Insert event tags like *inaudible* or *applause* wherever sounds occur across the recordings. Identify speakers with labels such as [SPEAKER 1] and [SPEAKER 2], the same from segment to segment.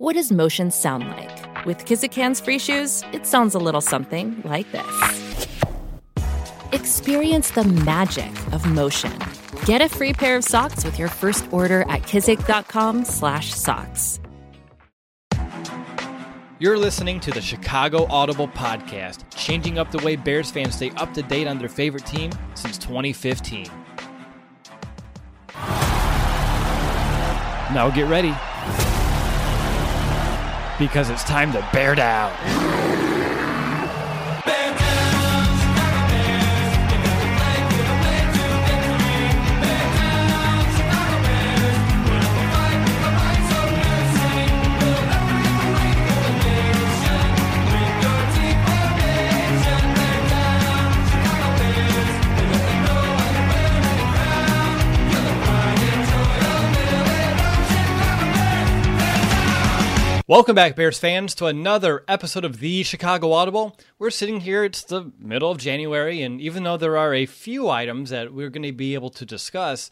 [SPEAKER 1] What does motion sound like? With Kizik hands-free shoes, it sounds a little something like this. Experience the magic of motion. Get a free pair of socks with your first order at kizik.com/socks.
[SPEAKER 2] You're listening to the Chicago Audible podcast, changing up the way Bears fans stay up to date on their favorite team since 2015. Now get ready because it's time to bear down. Welcome back, Bears fans, to another episode of the Chicago Audible. We're sitting here, it's the middle of January, and even though there are a few items that we're going to be able to discuss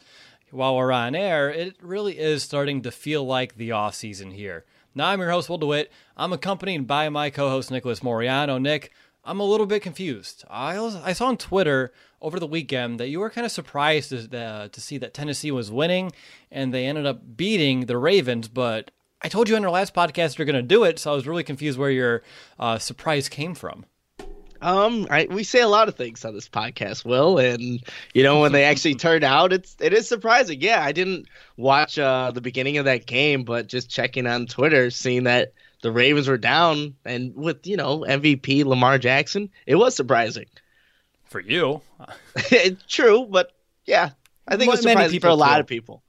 [SPEAKER 2] while we're on air, it really is starting to feel like the off season here. Now, I'm your host, Will DeWitt. I'm accompanied by my co host, Nicholas Moriano. Nick, I'm a little bit confused. I, was, I saw on Twitter over the weekend that you were kind of surprised to, uh, to see that Tennessee was winning and they ended up beating the Ravens, but I told you on our last podcast you're going to do it, so I was really confused where your uh, surprise came from.
[SPEAKER 3] Um, I, we say a lot of things on this podcast, Will, and you know when they actually *laughs* turn out, it's it is surprising. Yeah, I didn't watch uh, the beginning of that game, but just checking on Twitter, seeing that the Ravens were down, and with you know MVP Lamar Jackson, it was surprising.
[SPEAKER 2] For you, *laughs*
[SPEAKER 3] true, but yeah, I think it was surprising for a lot too. of people.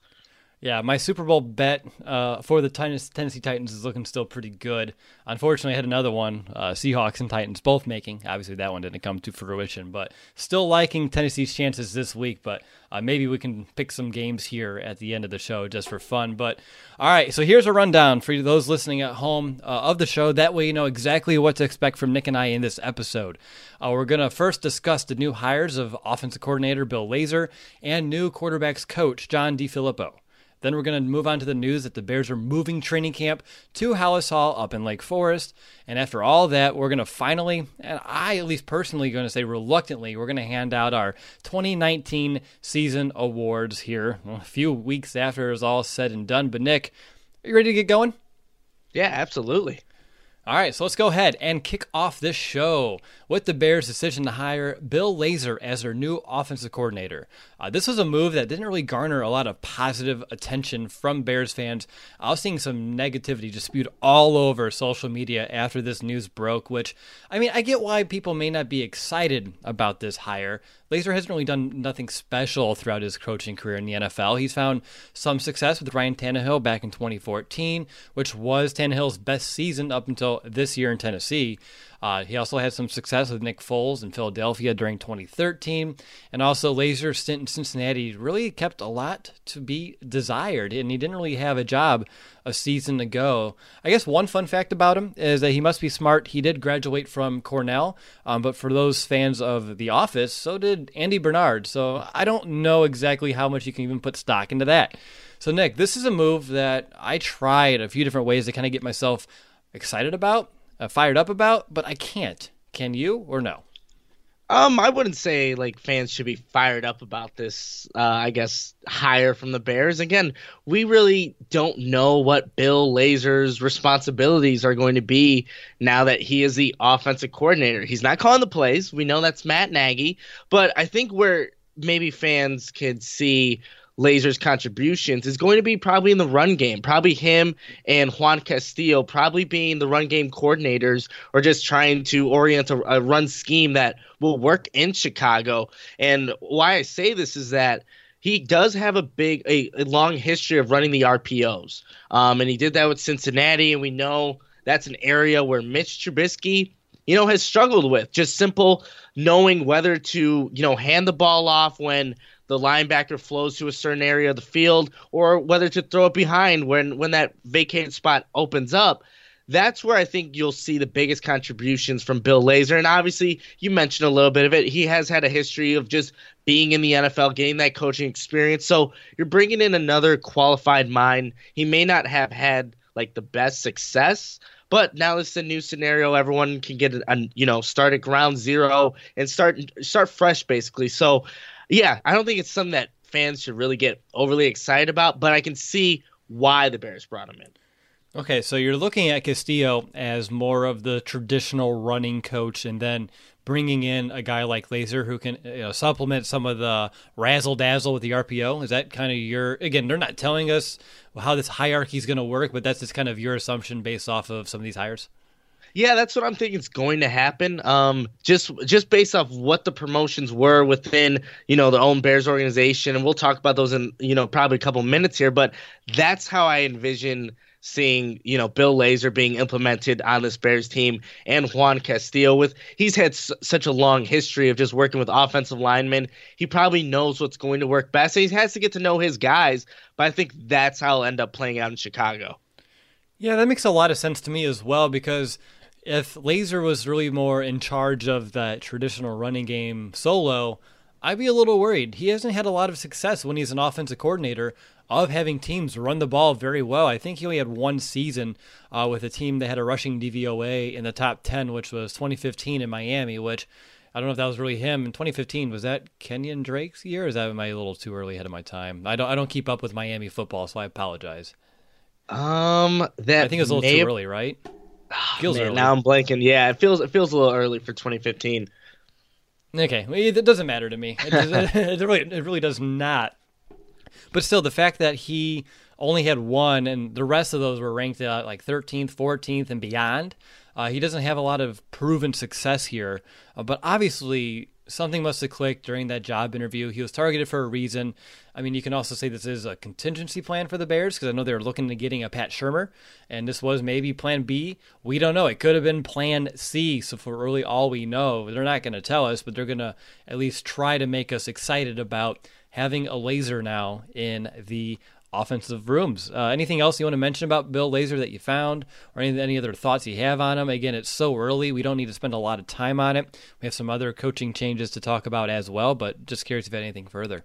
[SPEAKER 2] Yeah, my Super Bowl bet uh, for the Tennessee Titans is looking still pretty good. Unfortunately, I had another one, uh, Seahawks and Titans both making. Obviously, that one didn't come to fruition, but still liking Tennessee's chances this week. But uh, maybe we can pick some games here at the end of the show just for fun. But all right, so here's a rundown for those listening at home uh, of the show. That way, you know exactly what to expect from Nick and I in this episode. Uh, we're going to first discuss the new hires of offensive coordinator Bill Lazor and new quarterbacks coach John DeFilippo. Then we're going to move on to the news that the Bears are moving training camp to Halas Hall up in Lake Forest. And after all that, we're going to finally, and I at least personally going to say reluctantly, we're going to hand out our 2019 season awards here a few weeks after it's all said and done. But Nick, are you ready to get going?
[SPEAKER 3] Yeah, absolutely.
[SPEAKER 2] All right, so let's go ahead and kick off this show with the Bears' decision to hire Bill Lazor as their new offensive coordinator. Uh, this was a move that didn't really garner a lot of positive attention from Bears fans. I was seeing some negativity just all over social media after this news broke, which, I mean, I get why people may not be excited about this hire. Lazor hasn't really done nothing special throughout his coaching career in the NFL. He's found some success with Ryan Tannehill back in 2014, which was Tannehill's best season up until this year in Tennessee. Uh, he also had some success with Nick Foles in Philadelphia during 2013, and also Lazor stint in Cincinnati really kept a lot to be desired, and he didn't really have a job a season ago. I guess one fun fact about him is that he must be smart. He did graduate from Cornell, um, but for those fans of The Office, so did Andy Bernard. So I don't know exactly how much you can even put stock into that. So, Nick, this is a move that I tried a few different ways to kind of get myself excited about uh, fired up about, but I can't. Can you or no?
[SPEAKER 3] Um, I wouldn't say like fans should be fired up about this. Uh, I guess hire from the Bears. Again, we really don't know what Bill Lazor's responsibilities are going to be now that he is the offensive coordinator. He's not calling the plays. We know that's Matt Nagy, but I think where maybe fans could see Lazor's contributions is going to be probably in the run game. Probably him and Juan Castillo probably being the run game coordinators or just trying to orient a, a run scheme that will work in Chicago. And why I say this is that he does have a big, a, a long history of running the RPOs. Um, and he did that with Cincinnati, and we know that's an area where Mitch Trubisky, you know, has struggled with just simple knowing whether to, you know, hand the ball off when the linebacker flows to a certain area of the field or whether to throw it behind when when that vacated spot opens up that's where I think you'll see the biggest contributions from Bill Lazor. And obviously, you mentioned a little bit of it. He has had a history of just being in the NFL, getting that coaching experience. So you're bringing in another qualified mind. He may not have had like the best success, but now it's a new scenario. Everyone can get a, you know start at ground zero and start start fresh, basically. So yeah, I don't think it's something that fans should really get overly excited about, but I can see why the Bears brought him in.
[SPEAKER 2] Okay, so you're looking at Castillo as more of the traditional running coach, and then bringing in a guy like Lazor who can you know, supplement some of the razzle dazzle with the RPO. Is that kind of your again? They're not telling us how this hierarchy is going to work, but that's just kind of your assumption based off of some of these hires.
[SPEAKER 3] Yeah, that's what I'm thinking is going to happen. Um, just just based off what the promotions were within, you know, the own Bears organization, and we'll talk about those in, you know, probably a couple minutes here. But that's how I envision seeing you know Bill Lazor being implemented on this Bears team and Juan Castillo with he's had s- such a long history of just working with offensive linemen. He probably knows what's going to work best. And he has to get to know his guys, but I think that's how he'll end up playing out in Chicago.
[SPEAKER 2] Yeah, that makes a lot of sense to me as well because if Lazor was really more in charge of that traditional running game solo, I'd be a little worried. He hasn't had a lot of success when he's an offensive coordinator of having teams run the ball very well. I think he only had one season uh, with a team that had a rushing DVOA in the top 10, which was 2015 in Miami, which I don't know if that was really him. In 2015, was that Kenyan Drake's year? is that a little too early ahead of my time? I don't I don't keep up with Miami football, so I apologize.
[SPEAKER 3] Um, that
[SPEAKER 2] I think it was a little too early, right?
[SPEAKER 3] Oh, man. Now I'm blanking. Yeah, it feels it feels a little early for 2015.
[SPEAKER 2] Okay, it doesn't matter to me. It, *laughs* *laughs* it, really it really does not but still, the fact that he only had one and the rest of those were ranked at like 13th, 14th, and beyond, uh, he doesn't have a lot of proven success here. Uh, but obviously, something must have clicked during that job interview. He was targeted for a reason. I mean, you can also say this is a contingency plan for the Bears because I know they're looking to getting a Pat Shurmur, and this was maybe Plan B. We don't know. It could have been Plan C. So for really all we know, they're not going to tell us, but they're going to at least try to make us excited about having a Lazor now in the offensive rooms. Uh, anything else you want to mention about Bill Lazor that you found, or any, any other thoughts you have on him? Again, it's so early; we don't need to spend a lot of time on it. We have some other coaching changes to talk about as well, but just curious if you had anything further.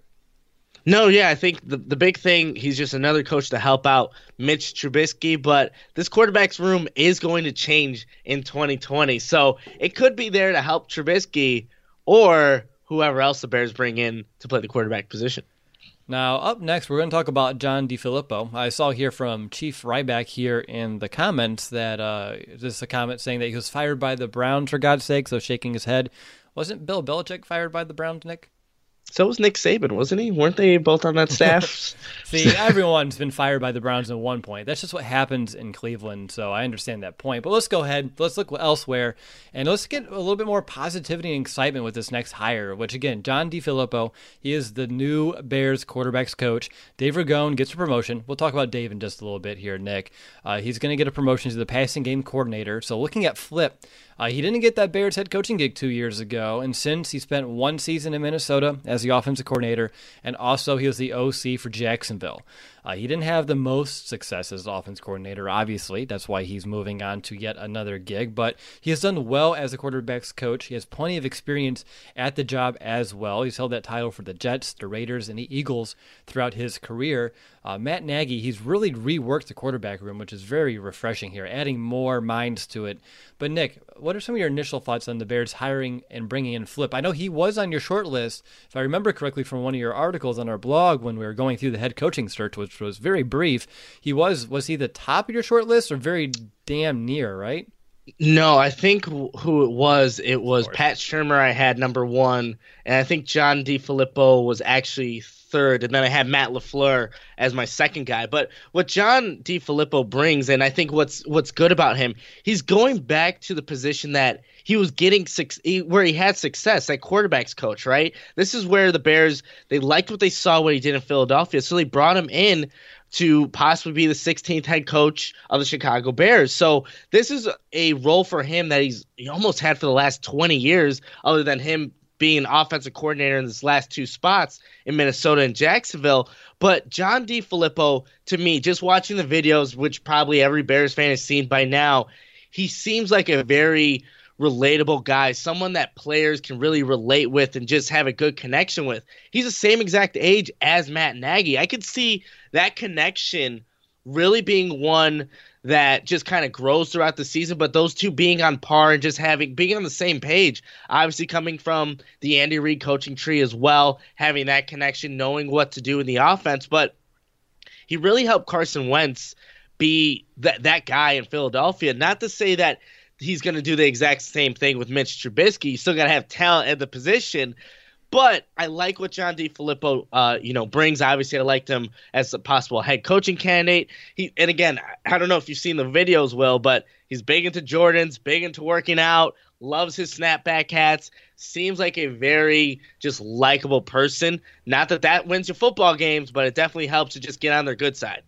[SPEAKER 3] No, yeah, I think the the big thing he's just another coach to help out Mitch Trubisky, but this quarterback's room is going to change in 2020. So it could be there to help Trubisky or whoever else the Bears bring in to play the quarterback position.
[SPEAKER 2] Now, up next, we're going to talk about John DeFilippo. I saw here from Chief Ryback here in the comments that uh, this is a comment saying that he was fired by the Browns, for God's sake, so shaking his head. Wasn't Bill Belichick fired by the Browns, Nick?
[SPEAKER 3] So was Nick Saban, wasn't he? Weren't they both on that staff? *laughs*
[SPEAKER 2] See, everyone's been fired by the Browns at one point. That's just what happens in Cleveland. So I understand that point. But let's go ahead. Let's look elsewhere, and let's get a little bit more positivity and excitement with this next hire. Which again, John DeFilippo. He is the new Bears quarterbacks coach. Dave Ragone gets a promotion. We'll talk about Dave in just a little bit here, Nick. Uh, he's going to get a promotion to the passing game coordinator. So looking at Flip. Uh, he didn't get that Bears head coaching gig two years ago, and since he spent one season in Minnesota as the offensive coordinator, and also he was the OC for Jacksonville. Uh, he didn't have the most success as offense coordinator, obviously. That's why he's moving on to yet another gig. But he has done well as a quarterbacks coach. He has plenty of experience at the job as well. He's held that title for the Jets, the Raiders, and the Eagles throughout his career. Uh, Matt Nagy, he's really reworked the quarterback room, which is very refreshing here, adding more minds to it. But Nick, what are some of your initial thoughts on the Bears hiring and bringing in Flip? I know he was on your short list, if I remember correctly from one of your articles on our blog when we were going through the head coaching search, which was very brief. He was was he the top of your short list or very damn near, right?
[SPEAKER 3] No, I think who it was, it was Pat Shurmur. I had number one, and I think John DeFilippo was actually third, and then I have Matt LaFleur as my second guy. But what John DeFilippo brings, and I think what's what's good about him, he's going back to the position that he was getting six, where he had success, that quarterbacks coach, right? This is where the Bears they liked what they saw what he did in Philadelphia, so they brought him in to possibly be the 16th head coach of the Chicago Bears. So this is a role for him that he's he almost had for the last 20 years, other than him being an offensive coordinator in his last two spots in Minnesota and Jacksonville. But John DeFilippo, to me, just watching the videos, which probably every Bears fan has seen by now, he seems like a very relatable guy, someone that players can really relate with and just have a good connection with. He's the same exact age as Matt Nagy. I could see that connection really being one that just kind of grows throughout the season, but those two being on par and just having being on the same page, obviously coming from the Andy Reid coaching tree as well, having that connection, knowing what to do in the offense, but he really helped Carson Wentz be that that guy in Philadelphia. Not to say that he's going to do the exact same thing with Mitch Trubisky. You still got to have talent at the position. But I like what John DeFilippo, uh, you know, brings. Obviously, I liked him as a possible head coaching candidate. He and again, I don't know if you've seen the videos, Will, but he's big into Jordans, big into working out, loves his snapback hats. Seems like a very just likable person. Not that that wins your football games, but it definitely helps to just get on their good side.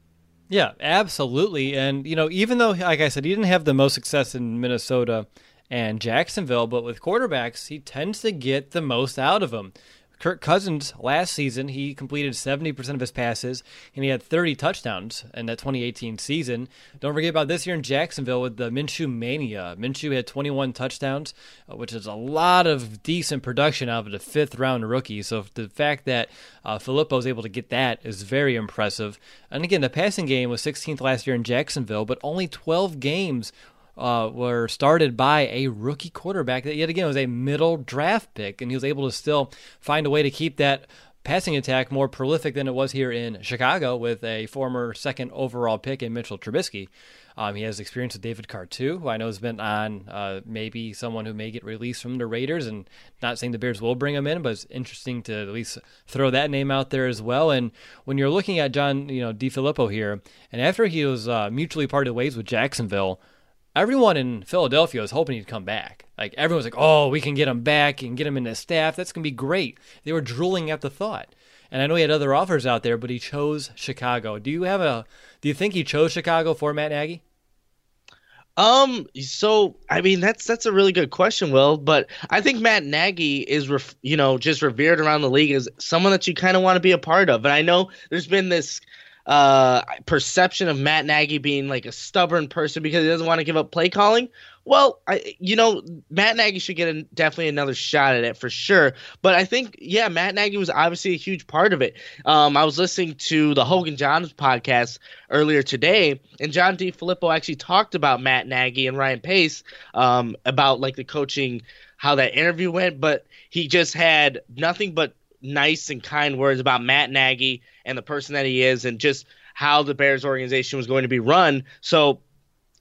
[SPEAKER 2] Yeah, absolutely. And, you know, even though, like I said, he didn't have the most success in Minnesota and Jacksonville, but with quarterbacks, he tends to get the most out of them. Kirk Cousins last season, he completed 70% of his passes and he had 30 touchdowns in that 2018 season. Don't forget about this year in Jacksonville with the Minshew mania. Minshew had 21 touchdowns, uh, which is a lot of decent production out of the fifth round rookie. So the fact that uh, Filippo was able to get that is very impressive. And again, the passing game was 16th last year in Jacksonville, but only 12 games uh, were started by a rookie quarterback that yet again was a middle draft pick, and he was able to still find a way to keep that passing attack more prolific than it was here in Chicago with a former second overall pick in Mitchell Trubisky. Um, he has experience with David Carr too, who I know has been on uh, maybe someone who may get released from the Raiders, and not saying the Bears will bring him in, but it's interesting to at least throw that name out there as well. And when you're looking at John, you know, DeFilippo here, and after he was uh, mutually parted ways with Jacksonville everyone in Philadelphia was hoping he'd come back. Like everyone was like, "Oh, we can get him back and get him in the staff. That's gonna be great." They were drooling at the thought. And I know he had other offers out there, but he chose Chicago. Do you have a? Do you think he chose Chicago for Matt Nagy?
[SPEAKER 3] Um. So I mean, that's that's a really good question, Will. But I think Matt Nagy is, ref, you know, just revered around the league as someone that you kind of want to be a part of. And I know there's been this uh, perception of Matt Nagy being like a stubborn person because he doesn't want to give up play calling. Well, I you know Matt Nagy should get a, definitely another shot at it for sure. But I think yeah, Matt Nagy was obviously a huge part of it. Um, I was listening to the Hoge and Jahns podcast earlier today, and John DeFilippo actually talked about Matt Nagy and Ryan Pace um, about like the coaching, how that interview went. But he just had nothing but nice and kind words about Matt Nagy and the person that he is and just how the Bears organization was going to be run. So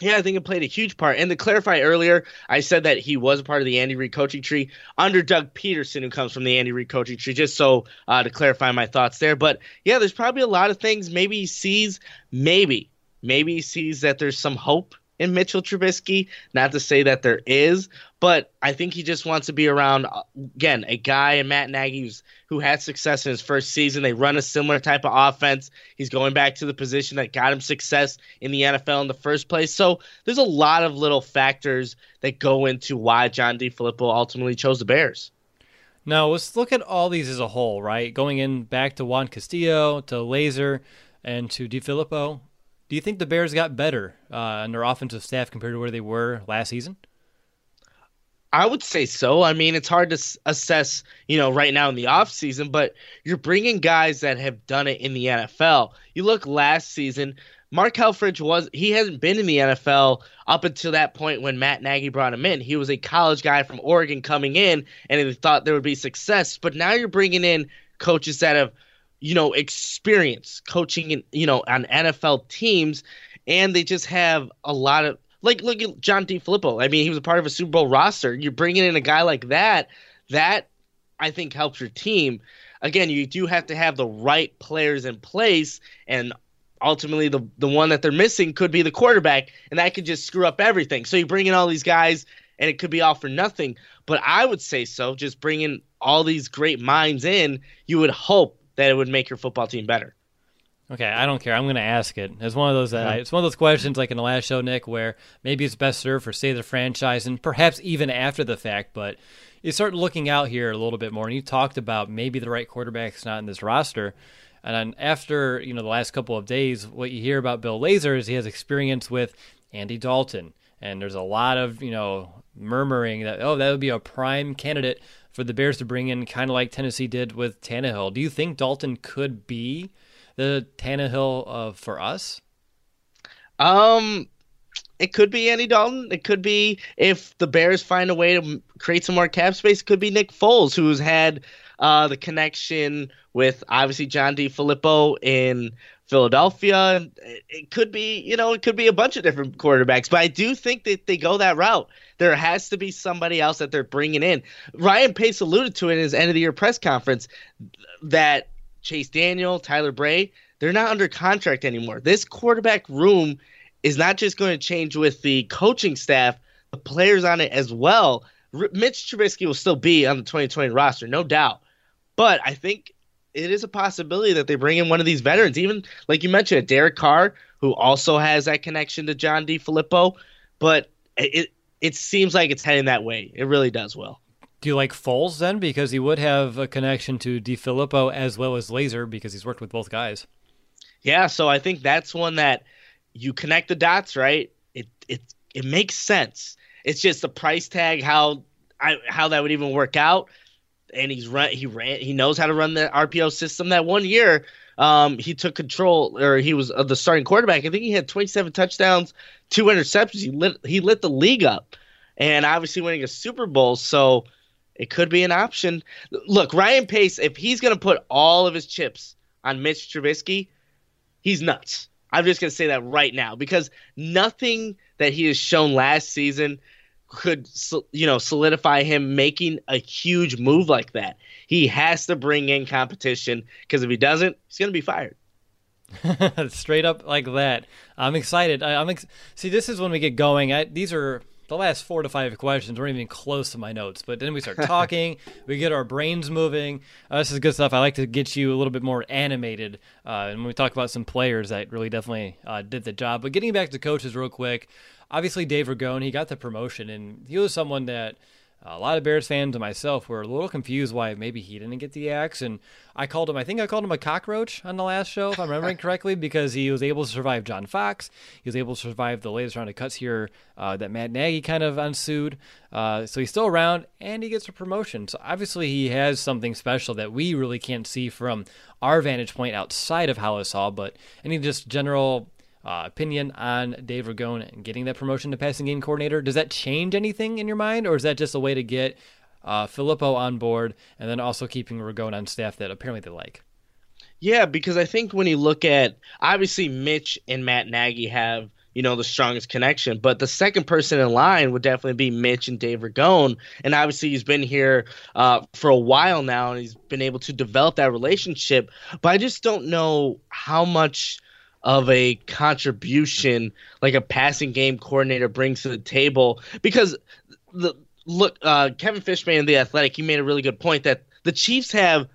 [SPEAKER 3] yeah, I think it played a huge part. And to clarify earlier, I said that he was part of the Andy Reid coaching tree under Doug Pederson, who comes from the Andy Reid coaching tree, just so uh, to clarify my thoughts there. But yeah, there's probably a lot of things. Maybe he sees, maybe, maybe he sees that there's some hope in Mitchell Trubisky. Not to say that there is, but I think he just wants to be around uh, again a guy in Matt Nagy who's, who had success in his first season. They run a similar type of offense. He's going back to the position that got him success in the NFL in the first place. So there's a lot of little factors that go into why John DeFilippo ultimately chose the Bears.
[SPEAKER 2] Now let's look at all these as a whole, right? Going in back to Juan Castillo, to Lazor, and to DeFilippo. Do you think the Bears got better uh, in their offensive staff compared to where they were last season?
[SPEAKER 3] I would say so. I mean, it's hard to assess, you know, right now in the off season, but you're bringing guys that have done it in the NFL. You look last season, Mark Helfrich was he hasn't been in the NFL up until that point when Matt Nagy brought him in. He was a college guy from Oregon coming in, and he thought there would be success. But now you're bringing in coaches that have you know, experience coaching in, you know, on NFL teams, and they just have a lot of like look at John DeFilippo. I mean, he was a part of a Super Bowl roster. You're bringing in a guy like that, that I think helps your team. again, you do have to have the right players in place, and ultimately the the one that they're missing could be the quarterback, and that could just screw up everything. So you bring in all these guys, and it could be all for nothing. But I would say so. Just bringing all these great minds in, you would hope that it would make your football team better.
[SPEAKER 2] Okay, I don't care. I'm going to ask it. It's one of those. Uh, it's one of those questions, like in the last show, Nick, where maybe it's best served for say the franchise, and perhaps even after the fact. But you start looking out here a little bit more, and you talked about maybe the right quarterback's not in this roster. And then after you know the last couple of days, what you hear about Bill Lazor is he has experience with Andy Dalton, and there's a lot of you know murmuring that oh that would be a prime candidate for the Bears to bring in, kind of like Tennessee did with Tannehill. Do you think Dalton could be the Tannehill uh, for us?
[SPEAKER 3] Um, it could be Andy Dalton. It could be if the Bears find a way to create some more cap space. It could be Nick Foles, who's had uh, the connection with obviously John DeFilippo in Philadelphia. And It could be, you know, it could be a bunch of different quarterbacks, but I do think that they go that route. There has to be somebody else that they're bringing in. Ryan Pace alluded to it in his end of the year press conference that Chase Daniel, Tyler Bray, they're not under contract anymore. This quarterback room is not just going to change with the coaching staff, the players on it as well. Mitch Trubisky will still be on the 2020 roster, no doubt. But I think it is a possibility that they bring in one of these veterans, even like you mentioned, Derek Carr, who also has that connection to John DeFilippo. But it it seems like it's heading that way. It really does, Will.
[SPEAKER 2] Do you like Foles then? Because he would have a connection to DeFilippo as well as Lazor because he's worked with both guys.
[SPEAKER 3] Yeah, so I think that's one that you connect the dots, right? It it it makes sense. It's just the price tag, how I, how that would even work out. And he's run he ran he knows how to run the RPO system. That one year, um, he took control or he was uh, the starting quarterback. I think he had 27 touchdowns, two interceptions. He lit he lit the league up, and obviously winning a Super Bowl. So it could be an option. Look, Ryan Pace, if he's going to put all of his chips on Mitch Trubisky, he's nuts. I'm just going to say that right now because nothing that he has shown last season could you know solidify him making a huge move like that. He has to bring in competition because if he doesn't, he's going to be fired. *laughs*
[SPEAKER 2] Straight up like that. I'm excited. I, am ex- see. This is when we get going. I, these are the last four to five questions weren't even close to my notes, but then we start *laughs* talking, we get our brains moving. Uh, this is good stuff. I like to get you a little bit more animated, uh, and when we talk about some players that really definitely uh, did the job. But getting back to coaches real quick, obviously Dave Ragone, he got the promotion, and he was someone that a lot of Bears fans and myself were a little confused why maybe he didn't get the axe. And I called him, I think I called him a cockroach on the last show, if I'm remembering *laughs* correctly, because he was able to survive John Fox. He was able to survive the latest round of cuts here uh, that Matt Nagy kind of unsued. Uh, so he's still around and he gets a promotion. So obviously he has something special that we really can't see from our vantage point outside of Halas Hall. But any just general uh, opinion on Dave Ragone getting that promotion to passing game coordinator. Does that change anything in your mind, or is that just a way to get uh, Filippo on board and then also keeping Ragone on staff that apparently they like?
[SPEAKER 3] Yeah, because I think when you look at obviously Mitch and Matt Nagy have you know the strongest connection, but the second person in line would definitely be Mitch and Dave Ragone, and obviously he's been here uh, for a while now, and he's been able to develop that relationship. But I just don't know how much of a contribution like a passing game coordinator brings to the table because the look uh, Kevin Fishbain in the Athletic he made a really good point that the Chiefs have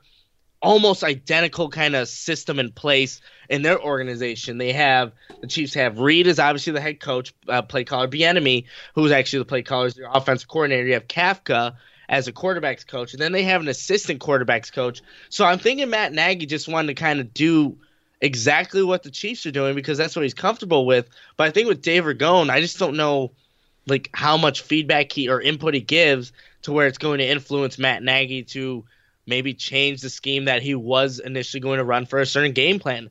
[SPEAKER 3] almost identical kind of system in place in their organization. They have the Chiefs have Reid is obviously the head coach, uh, play caller Bieniemy, who's actually the play caller, is their offensive coordinator. You have Kafka as a quarterbacks coach, and then they have an assistant quarterbacks coach. So I'm thinking Matt Nagy just wanted to kind of do exactly what the Chiefs are doing because that's what he's comfortable with. But I think with Dave Ragone, I just don't know like how much feedback he or input he gives to where it's going to influence Matt Nagy to maybe change the scheme that he was initially going to run for a certain game plan.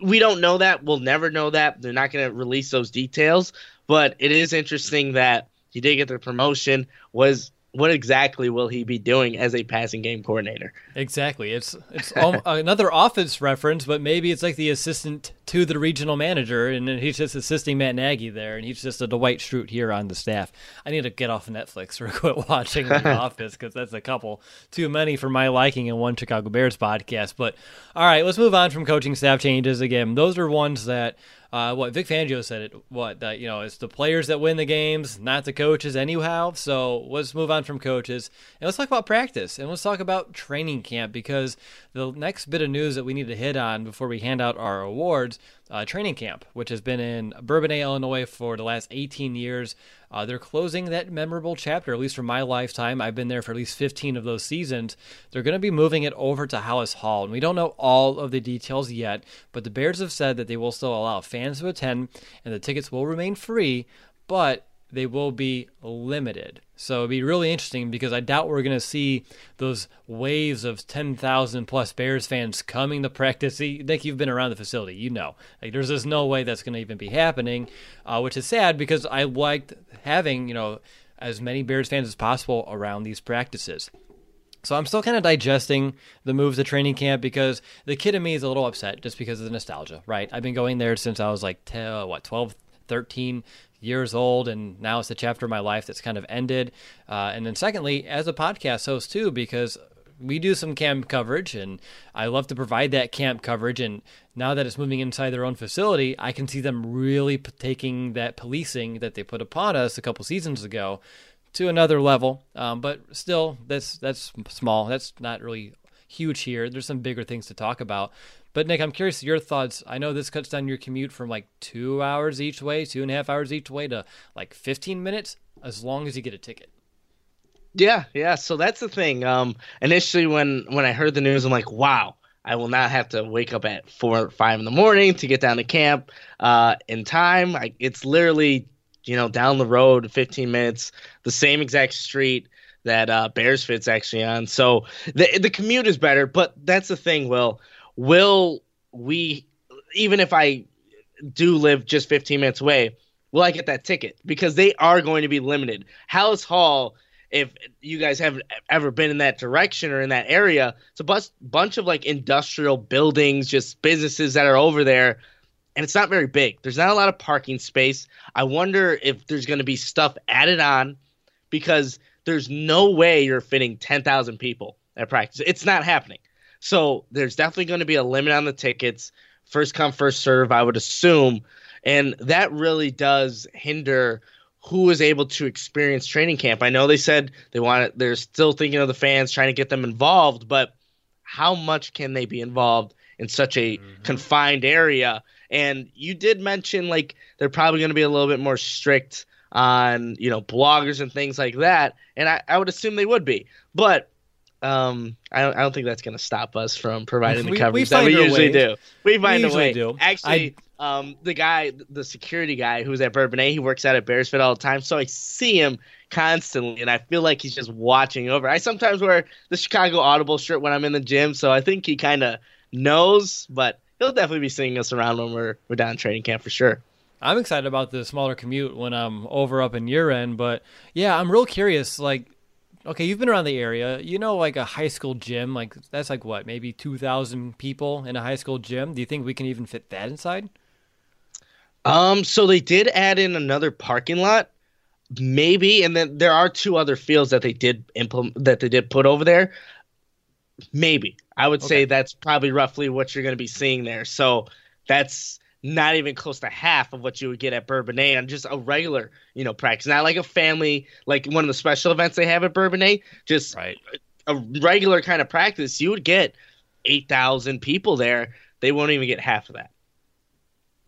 [SPEAKER 3] We don't know that. We'll never know that. They're not going to release those details. But it is interesting that he did get the promotion. Was what exactly will he be doing as a passing game coordinator?
[SPEAKER 2] Exactly. It's it's *laughs* another office reference, but maybe it's like the assistant to the regional manager, and he's just assisting Matt Nagy there, and he's just a Dwight Schrute here on the staff. I need to get off Netflix *laughs* or quit watching The *laughs* Office because that's a couple too many for my liking in one Chicago Bears podcast. But all right, let's move on from coaching staff changes. Again, those are ones that uh, what Vic Fangio said it. What that you know it's the players that win the games, not the coaches anyhow. So let's move on from coaches and let's talk about practice and let's talk about training camp because the next bit of news that we need to hit on before we hand out our awards, uh, training camp, which has been in Bourbonnais, Illinois for the last 18 years. Uh, they're closing that memorable chapter, at least for my lifetime. I've been there for at least 15 of those seasons. They're going to be moving it over to Halas Hall, and we don't know all of the details yet, but the Bears have said that they will still allow fans to attend, and the tickets will remain free, but they will be limited. So it'd be really interesting because I doubt we're going to see those waves of 10,000 plus Bears fans coming to practice. Nick, you've been around the facility, you know. Like, there's just no way that's going to even be happening, uh, which is sad because I liked having, you know, as many Bears fans as possible around these practices. So I'm still kind of digesting the moves to training camp because the kid in me is a little upset just because of the nostalgia, right? I've been going there since I was like, t- what, 12, 13 years old, and now it's a chapter of my life that's kind of ended. Uh, and then, secondly, as a podcast host, too, because we do some camp coverage, and I love to provide that camp coverage. And now that it's moving inside their own facility, I can see them really p- taking that policing that they put upon us a couple seasons ago to another level. Um, but still, that's that's small. That's not really huge here. There's some bigger things to talk about. But Nick, I'm curious your thoughts. I know this cuts down your commute from like two hours each way, two and a half hours each way to like 15 minutes, as long as you get a ticket.
[SPEAKER 3] Yeah, yeah. So that's the thing. Um, initially, when when I heard the news, I'm like, wow. I will not have to wake up at four or five in the morning to get down to camp uh, in time. I, it's literally, you know, down the road, 15 minutes, the same exact street that uh, Bears Fit's actually on. So the the commute is better, but that's the thing. Will will we even if I do live just 15 minutes away, will I get that ticket? Because they are going to be limited. Halas Hall, if you guys haven't ever been in that direction or in that area, it's a bus- bunch of like industrial buildings, just businesses that are over there. And it's not very big. There's not a lot of parking space. I wonder if there's going to be stuff added on because there's no way you're fitting 10,000 people at practice. It's not happening. So there's definitely going to be a limit on the tickets. First come, first serve, I would assume. And that really does hinder who is able to experience training camp. I know they said they want it, they're still thinking of the fans, trying to get them involved, but how much can they be involved in such a mm-hmm. confined area? And you did mention like they're probably going to be a little bit more strict on you know bloggers and things like that, and I, I would assume they would be. But um, I don't, I don't think that's going to stop us from providing the coverage we that we usually ways. do. We find we a way. Do. Actually, I, um, the guy, the security guy who's at Bourbonnais, he works out at Bearsfit all the time, so I see him constantly, and I feel like he's just watching over. I sometimes wear the Chicago Audible shirt when I'm in the gym, so I think he kind of knows, but he'll definitely be seeing us around when we're we're down training camp for sure.
[SPEAKER 2] I'm excited about the smaller commute when I'm over up in your end, but yeah, I'm real curious. Like, okay, you've been around the area. You know, like a high school gym, like that's like what, maybe 2,000 people in a high school gym. Do you think we can even fit that inside?
[SPEAKER 3] Um, so they did add in another parking lot, maybe, and then there are two other fields that they did implement that they did put over there. Maybe I would okay. say that's probably roughly what you're going to be seeing there. So that's not even close to half of what you would get at Bourbonnais on just a regular, you know, practice. Not like a family, like one of the special events they have at Bourbonnais. Just right. a regular kind of practice, you would get eight thousand people there. They won't even get half of that.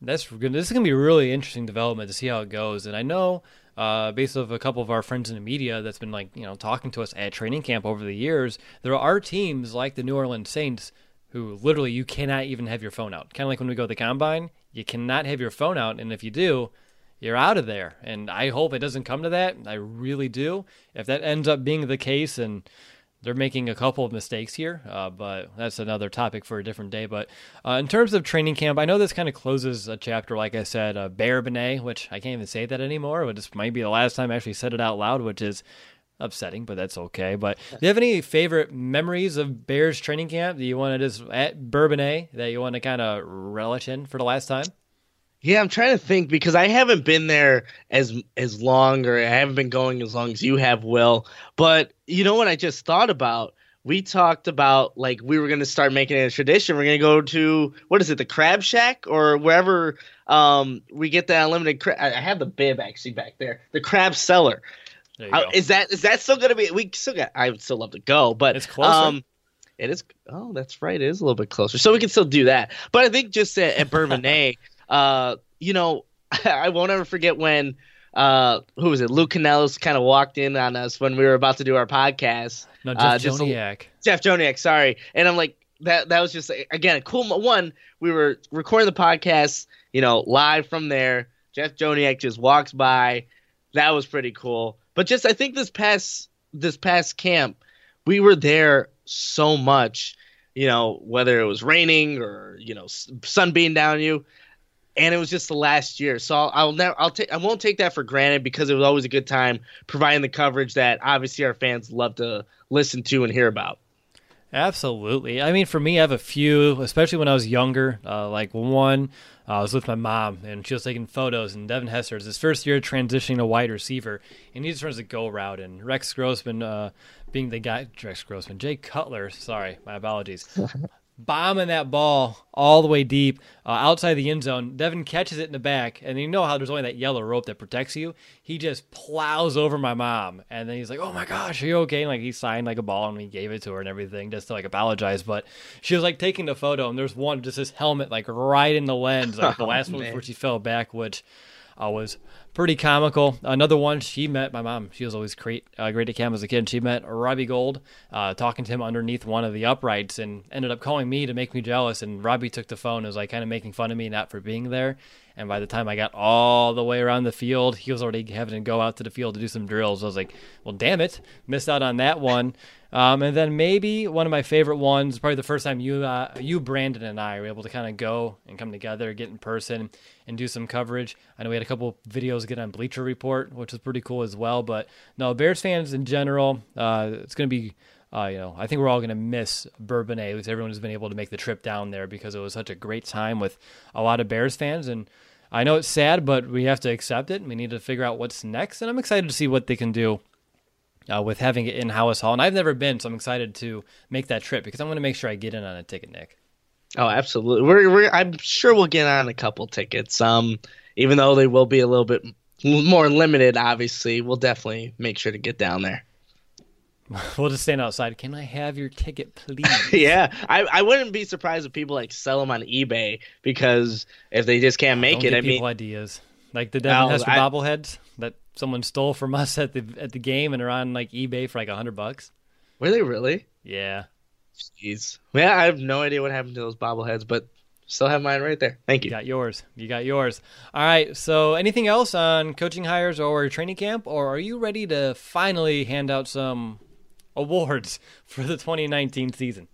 [SPEAKER 2] That's good. This is gonna be a really interesting development to see how it goes. And I know, uh, based off a couple of our friends in the media that's been like you know talking to us at training camp over the years, there are teams like the New Orleans Saints who literally you cannot even have your phone out. Kind of like when we go to the combine, you cannot have your phone out, and if you do, you're out of there. And I hope it doesn't come to that. I really do. If that ends up being the case, and they're making a couple of mistakes here, uh, but that's another topic for a different day. But uh, in terms of training camp, I know this kind of closes a chapter, like I said, uh, Bear Benet, which I can't even say that anymore. But this might be the last time I actually said it out loud, which is upsetting, but that's okay. But do you have any favorite memories of Bears training camp that you want to just at Bourbonnais that you want to kind of relish in for the last time?
[SPEAKER 3] Yeah, I'm trying to think because I haven't been there as as long, or I haven't been going as long as you have, Will. But you know what I just thought about? We talked about like we were going to start making it a tradition. We're going to go to what is it, the Crab Shack or wherever um, we get the unlimited. Cra- I have the bib actually back there, the Crab Cellar. Uh, is that is that still going to be? We still got. I would still love to go, but
[SPEAKER 2] it's closer. Um,
[SPEAKER 3] it is. Oh, that's right. It is a little bit closer, so we can still do that. But I think just at, at Bourbonnais. *laughs* Uh, you know, *laughs* I won't ever forget when uh, who was it? Lou Canellis kind of walked in on us when we were about to do our podcast.
[SPEAKER 2] No, uh, Jeff uh, Joniak.
[SPEAKER 3] Jeff Joniak, sorry. And I'm like, that that was just again a cool one. We were recording the podcast, you know, live from there. Jeff Joniak just walks by. That was pretty cool. But just I think this past this past camp, we were there so much. You know, whether it was raining or you know sun being down you and it was just the last year. So I'll, I'll never, I'll take, I won't take that for granted because it was always a good time providing the coverage that obviously our fans love to listen to and hear about.
[SPEAKER 2] Absolutely. I mean, for me, I have a few, especially when I was younger. Uh, like one, I was with my mom, and she was taking photos. And Devin Hester is his first year transitioning to wide receiver, and he just runs a go route. And Rex Grossman, uh, being the guy, Rex Grossman, Jay Cutler, sorry, my apologies, *laughs* bombing that ball all the way deep uh, outside the end zone. Devin catches it in the back, and you know how there's only that yellow rope that protects you. He just plows over my mom, and then he's like, "Oh my gosh, are you okay?" And like he signed like a ball, and we gave it to her and everything just to like apologize. But she was like taking the photo, and there's one just his helmet like right in the lens, like the *laughs* last oh, one before she fell back, which was pretty comical. Another one, she met my mom. She was always great, uh, great at camp as a kid. She met Robbie Gould, uh, talking to him underneath one of the uprights, and ended up calling me to make me jealous. And Robbie took the phone, and was like kind of making fun of me not for being there. And by the time I got all the way around the field, he was already having to go out to the field to do some drills. I was like, well, damn it, missed out on that one. Um, and then maybe one of my favorite ones, probably the first time you, uh, you, Brandon, and I were able to kind of go and come together, get in person, and do some coverage. I know we had a couple videos get on Bleacher Report, which was pretty cool as well. But no, Bears fans in general, uh, it's going to be. Uh, you know, I think we're all going to miss Bourbonnais. At least everyone has been able to make the trip down there because it was such a great time with a lot of Bears fans. And I know it's sad, but we have to accept it. And we need to figure out what's next. And I'm excited to see what they can do uh, with having it in Halas Hall. And I've never been, so I'm excited to make that trip because I'm going to make sure I get in on a ticket, Nick.
[SPEAKER 3] Oh, absolutely. We're, we're I'm sure we'll get on a couple tickets. Um, even though they will be a little bit more limited, obviously, we'll definitely make sure to get down there. *laughs*
[SPEAKER 2] We'll just stand outside. Can I have your ticket, please? *laughs*
[SPEAKER 3] yeah, I, I wouldn't be surprised if people like sell them on eBay because if they just can't make
[SPEAKER 2] Don't
[SPEAKER 3] it, I
[SPEAKER 2] mean, ideas like the Devin Hester I, bobbleheads someone stole from us at the at the game and are on like eBay for like a hundred bucks.
[SPEAKER 3] Were they really?
[SPEAKER 2] Yeah.
[SPEAKER 3] Jeez. Yeah, I have no idea what happened to those bobbleheads, but still have mine right there. Thank you.
[SPEAKER 2] you. Got yours. You got yours. All right. So, anything else on coaching hires or training camp, or are you ready to finally hand out some awards *laughs* for the 2019 season?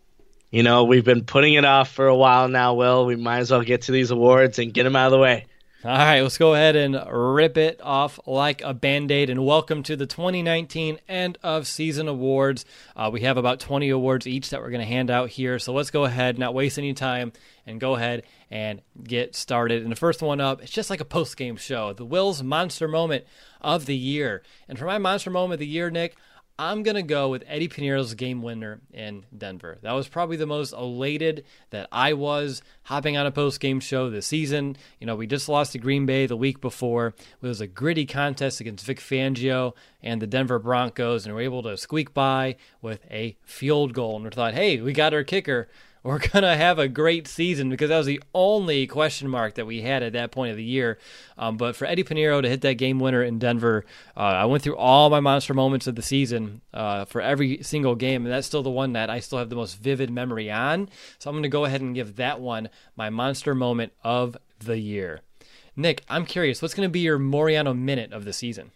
[SPEAKER 3] You know, we've been putting it off for a while now, Will. We might as well get to these awards and get them out of the way.
[SPEAKER 2] All right, let's go ahead and rip it off like a band aid. And welcome to the 2019 end of season awards. Uh, we have about 20 awards each that we're going to hand out here. So let's go ahead, not waste any time, and go ahead and get started. And the first one up, it's just like a post game show the Will's Monster Moment of the Year. And for my Monster Moment of the Year, Nick, I'm going to go with Eddie Pineiro's game winner in Denver. That was probably the most elated that I was hopping on a post game show this season. You know, we just lost to Green Bay the week before. It was a gritty contest against Vic Fangio and the Denver Broncos, and we were able to squeak by with a field goal. And we thought, hey, we got our kicker we're *laughs* going to have a great season because that was the only question mark that we had at that point of the year. Um, but for Eddie Pineiro to hit that game winner in Denver, uh, I went through all my monster moments of the season uh, for every single game, and that's still the one that I still have the most vivid memory on. So I'm going to go ahead and give that one my monster moment of the year. Nick, I'm curious, what's going to be your Moriano minute of the season?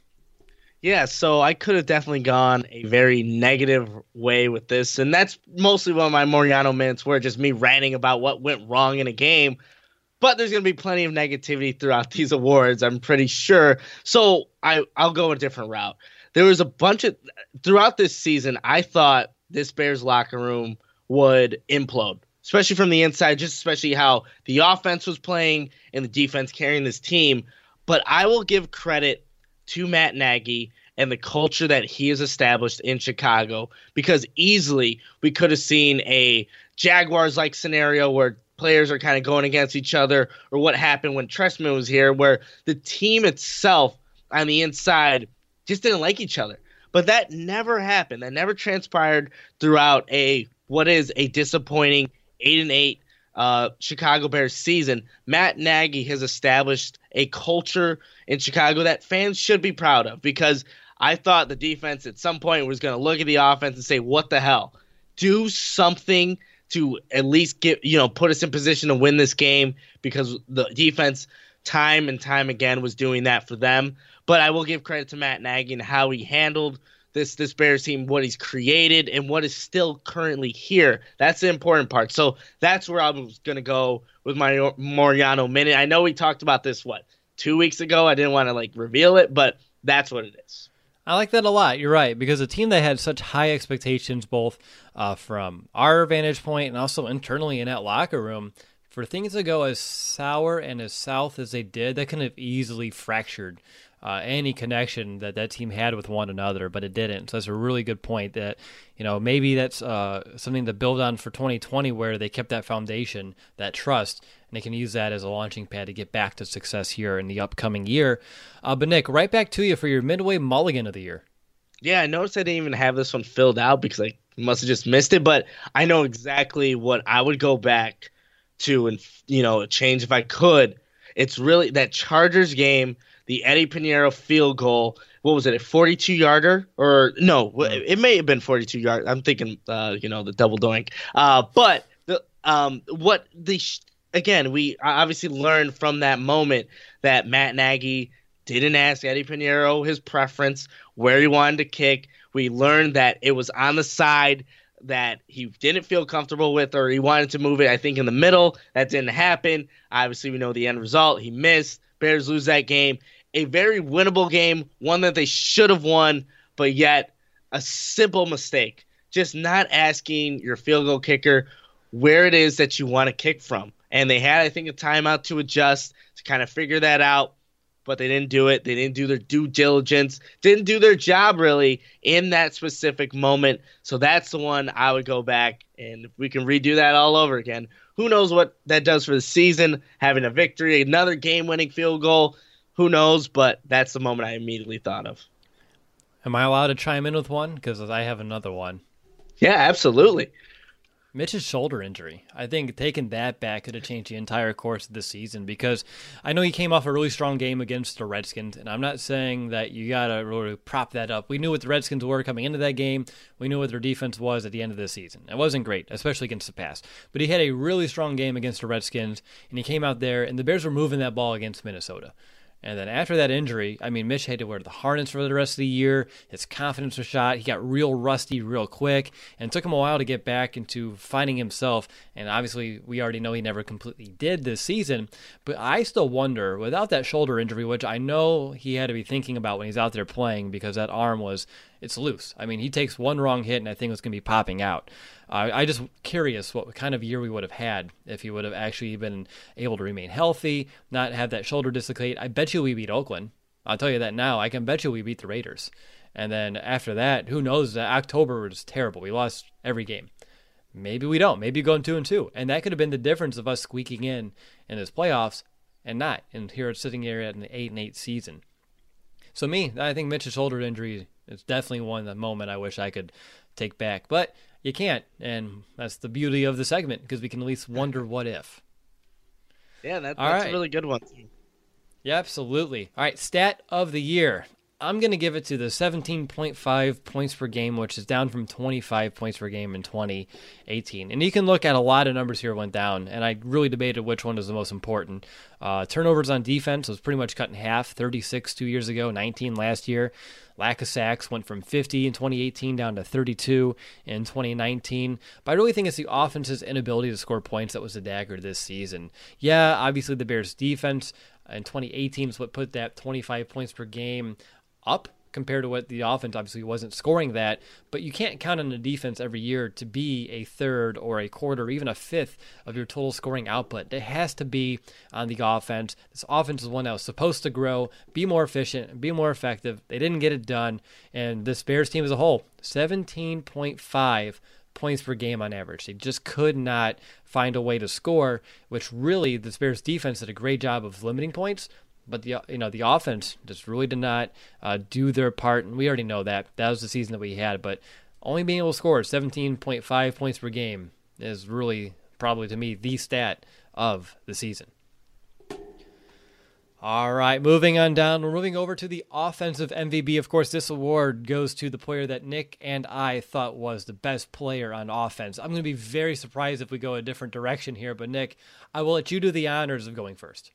[SPEAKER 3] Yeah, so I could have definitely gone a very negative way with this, and that's mostly of my Moriano minutes were, just me ranting about what went wrong in a game. But there's going to be plenty of negativity throughout *laughs* these awards, I'm pretty sure. So I I'll go a different route. there was a bunch of throughout this season. I thought this Bears locker room would implode, especially from the inside. Just especially how the offense was playing and the defense carrying this team. But I will give credit to Matt Nagy and the culture that he has established in Chicago because easily we could have seen a Jaguars like scenario where players are kind of going against each other or what happened when Trestman was here where the team itself on the inside just didn't like each other. But that never happened. That never transpired throughout a what is a disappointing 8 and 8 uh, Chicago Bears season. Matt Nagy has established a culture in Chicago that fans should be proud of because I thought the defense at some point was going to look at the offense and say, "What the hell? Do something to at least get you know put us in position to win this game." Because the defense, time and time again, was doing that for them. But I will give credit to Matt Nagy and how he handled this this Bears team, what he's created, and what is still currently here. That's the important part. So that's where I was going to go with my Moreano minute. I know we talked about this what two weeks ago. I didn't want to like reveal it, but that's what it is.
[SPEAKER 2] I like that a lot. You're right because a team that had such high expectations, both uh, from our vantage point and also internally in that locker room, for things to go as sour and as south as they did, that could have easily fractured uh, any connection that that team had with one another, but it didn't. So that's a really good point. That you know maybe that's uh, something to build on for 2020, where they kept that foundation, that trust, and they can use that as a launching pad to get back to success here in the upcoming year. Uh, but Nick, right back to you for your midway mulligan of the year.
[SPEAKER 3] Yeah, I noticed I didn't even have this one filled out because I must have just missed it. But I know exactly what I would go back to and you know change if I could. It's really that Chargers game the Eddie Piñeiro field goal. What was it? A 42 yarder or no? It may have been 42 yard. I'm thinking, uh, you know, the double doink. Uh, but the um, what the again, we obviously learned from that moment that Matt Nagy didn't ask Eddie Piñeiro his preference, where he wanted to kick. We learned that it was on the side that he didn't feel comfortable with or he wanted to move it, I think, in the middle. That didn't happen. Obviously, we know the end result. He missed. Bears lose that game a very winnable game, one that they should have won, but yet a simple mistake. Just not asking your field goal kicker where it is that you want to kick from. And they had, I think, a timeout to adjust to kind of figure that out, but they didn't do it. They didn't do their due diligence, didn't do their job really in that specific moment. So that's the one I would go back. And if we can redo that all over again, who knows what that does for the season? Having a victory, another game winning field goal who knows? But that's the moment I immediately thought of.
[SPEAKER 2] Am I allowed to chime in with one? Because I have another one.
[SPEAKER 3] Yeah, absolutely.
[SPEAKER 2] Mitch's shoulder injury. I think taking that back could have changed the entire course of the season because I know he came off a really strong game against the Redskins, and I'm not saying that you got to really prop that up. We knew what the Redskins were coming into that game. We knew what their defense was at the end of the season. It wasn't great, especially against the pass. But he had a really strong game against the Redskins, and he came out there, and the Bears were moving that ball against Minnesota. And then after that injury, I mean, Mitch had to wear the harness for the rest of the year. His confidence was shot. He got real rusty real quick, and took him a while to get back into finding himself. And obviously, we already know he never completely did this season. But I still wonder, without that shoulder injury, which I know he had to be thinking about when he's out there playing because that arm was it's loose. I mean, he takes one wrong hit, and I think it's going to be popping out. Uh, I just curious what kind of year we would have had if he would have actually been able to remain healthy, not have that shoulder dislocate. I bet you we beat Oakland. I'll tell you that now. I can bet you we beat the Raiders. And then after that, who knows? October was terrible. We lost every game. Maybe we don't. Maybe going two and two, and that could have been the difference of us squeaking in in this playoffs and not. And here sitting here at an eight and eight season. So me, I think Mitch's shoulder injury is definitely one the moment I wish I could take back, but you can't, and that's the beauty of the segment because we can at least wonder what if.
[SPEAKER 3] Yeah, that, that's right. a really good one.
[SPEAKER 2] Yeah, absolutely. All right, stat of the year. I'm going to give it to the 17.5 points per game, which is down from 25 points per game in 2018. And you can look at a lot of numbers here went down, and I really debated which one is the most important. Uh, turnovers on defense was pretty much cut in half 36 two years ago, 19 last year. Lack of sacks went from 50 in 2018 down to 32 in 2019. But I really think it's the offense's inability to score points that was the dagger this season. Yeah, obviously the Bears' defense in 2018 is what put that 25 points per game up compared to what the offense obviously wasn't scoring that. But you can't count on the defense every year to be a third or a quarter, or even a fifth of your total scoring output. It has to be on the offense. This offense is one that was supposed to grow, be more efficient, be more effective. They didn't get it done. And this Bears team as a whole, 17.5 points per game on average. They just could not find a way to score, which really the Bears defense did a great job of limiting points. But the you know the offense just really did not uh, do their part, and we already know that that was the season that we had. But only being able to score 17.5 points per game is really probably to me the stat of the season. All right, moving on down. We're moving over to the offensive MVP. Of course, this award goes to the player that Nick and I thought was the best player on offense. I'm going to be very surprised if we go a different direction here, but Nick, I will let you do the honors of going first.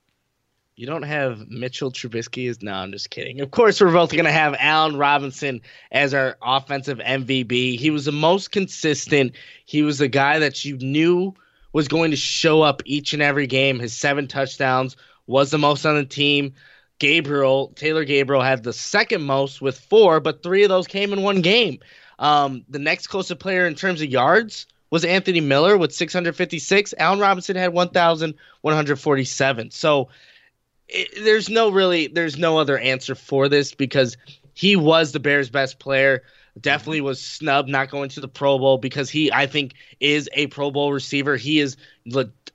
[SPEAKER 3] You don't have Mitchell Trubisky as no, I'm just kidding. Of course, we're both going to have Allen Robinson as our offensive MVP. He was the most consistent. He was the guy that you knew was going to show up each and every game. His seven touchdowns was the most on the team. Gabriel, Taylor Gabriel had the second most with four, but three of those came in one game. Um, the next closest player in terms of yards was Anthony Miller with 656. Allen Robinson had 1,147. So it, there's no really, there's no other answer for this because he was the Bears' best player. Definitely was snubbed not going to the Pro Bowl because he, I think, is a Pro Bowl receiver. He is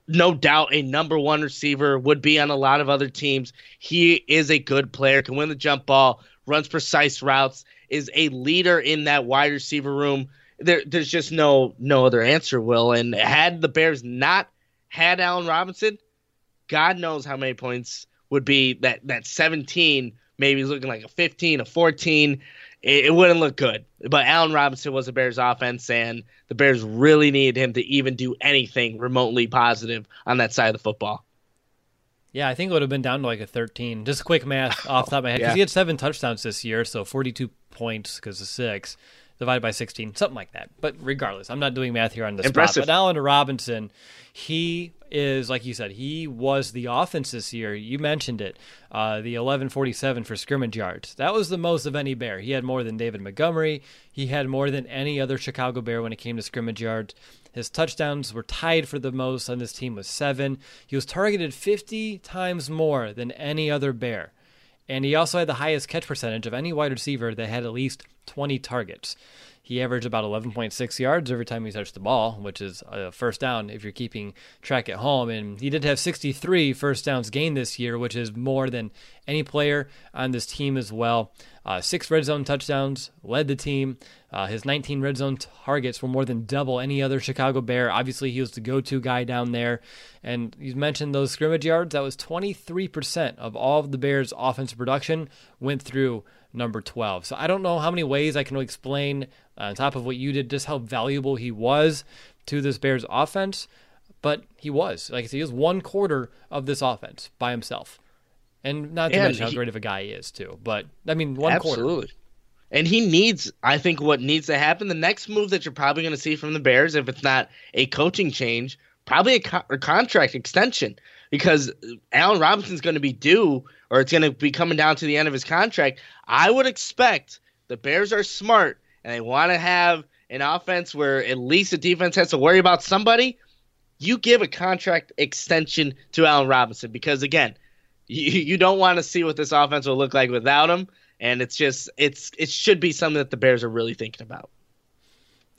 [SPEAKER 3] no doubt a number one receiver, would be on a lot of other teams. He is a good player, can win the jump ball, runs precise routes, is a leader in that wide receiver room. There, there's just no no other answer, Will. And had the Bears not had Allen Robinson, God knows how many points would be that that 17 maybe looking like a 15, a 14 it, it wouldn't look good. But Allen Robinson was the Bears' offense, and the Bears really needed him to even do anything remotely positive on that side of the football.
[SPEAKER 2] Yeah, I think it would have been down to like a 13. Just a quick math *laughs* off the top of my head. Because yeah. he had seven touchdowns this year, so 42 points because of six divided by 16, something like that. But regardless, I'm not doing math here on this. Impressive. spot. But Allen Robinson, he is like you said, he was the offense this year. You mentioned it, uh, the 1147 for scrimmage yards. That was the most of any Bear. He had more than David Montgomery. He had more than any other Chicago Bear when it came to scrimmage yards. His touchdowns were tied for the most on this team with seven. He was targeted 50 times more than any other Bear. And he also had the highest catch percentage of any wide receiver that had at least 20 targets. He averaged about 11.6 yards every time he touched the ball, which is a first down if you're keeping track at home. And he did have 63 first downs gained this year, which is more than any player on this team as well. Uh, six red zone touchdowns, led the team. Uh, his 19 red zone targets were more than double any other Chicago Bear. Obviously, he was the go to guy down there. And you mentioned those scrimmage yards. That was 23% of all of the Bears' offensive production went through number 12. So I don't know how many ways I can explain, on top of what you did, just how valuable he was to this Bears offense. But he was. Like I said, he was one quarter of this offense by himself. And not to and mention how great of a guy he is, too. But, I mean, one absolutely. quarter. Absolutely.
[SPEAKER 3] And he needs, I think, what needs to happen. The next move that you're probably going to see from the Bears, if it's not a coaching change, probably a, co- a contract extension because Allen Robinson's going to be due or it's going to be coming down to the end of his contract. I would expect the Bears are smart and they want to have an offense where at least the defense has to worry about somebody. You give a contract extension to Allen Robinson because again, you, you don't want to see what this offense will look like without him, and it's just it's it should be something that the Bears are really thinking about.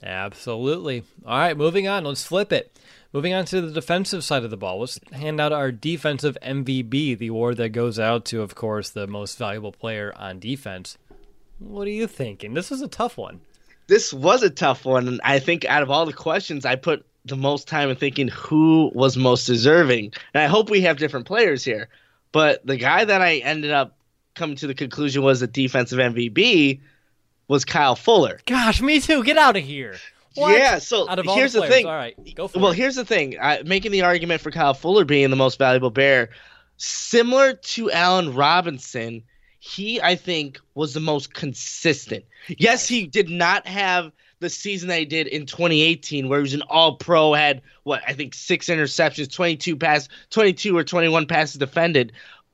[SPEAKER 2] Absolutely. All right, moving on. Let's flip it. Moving on to the defensive side of the ball, let's hand out our defensive MVP, the award that goes out to, of course, the most valuable player on defense. What are you thinking? This is a tough one.
[SPEAKER 3] This was a tough one, and I think out of all the questions, I put the most time in thinking who was most deserving. And I hope we have different players here. But the guy that I ended up coming to the conclusion was a defensive MVP was Kyle Fuller.
[SPEAKER 2] Gosh, me too. Get out of here.
[SPEAKER 3] What? Yeah, so here's the,
[SPEAKER 2] the,
[SPEAKER 3] thing.
[SPEAKER 2] All right, go for
[SPEAKER 3] well,
[SPEAKER 2] it.
[SPEAKER 3] here's the thing. I, making the argument for Kyle Fuller being the most valuable Bear, similar to Allen Robinson, he I think was the most consistent. Yes, he did not have the season that he did in 2018, where he was an All Pro, had what I think six interceptions, 22 pass, 22 or 21 passes defended,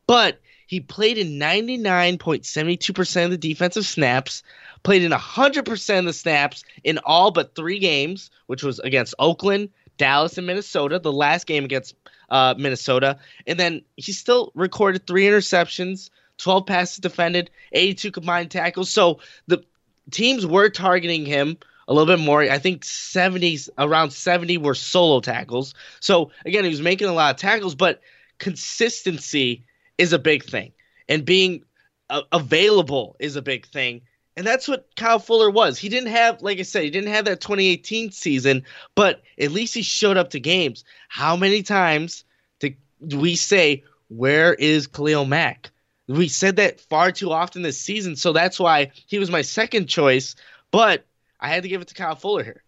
[SPEAKER 3] but he played in 99.72% of the defensive snaps, played in 100% of the snaps in all but three games, which was against Oakland, Dallas, and Minnesota, the last game against uh, Minnesota. And then he still recorded three interceptions, 12 passes defended, 82 combined tackles. So the teams were targeting him a little bit more. I think 70 around 70 were solo tackles. So again, he was making a lot of tackles, but consistency is a big thing, and being uh, available is a big thing. And that's what Kyle Fuller was. He didn't have, like I said, he didn't have that 2018 season, but at least he showed up to games. How many times do we say, Where is Khalil Mack? We said that far too often this season, so that's why he was my second choice. But I had to give it to Kyle Fuller here.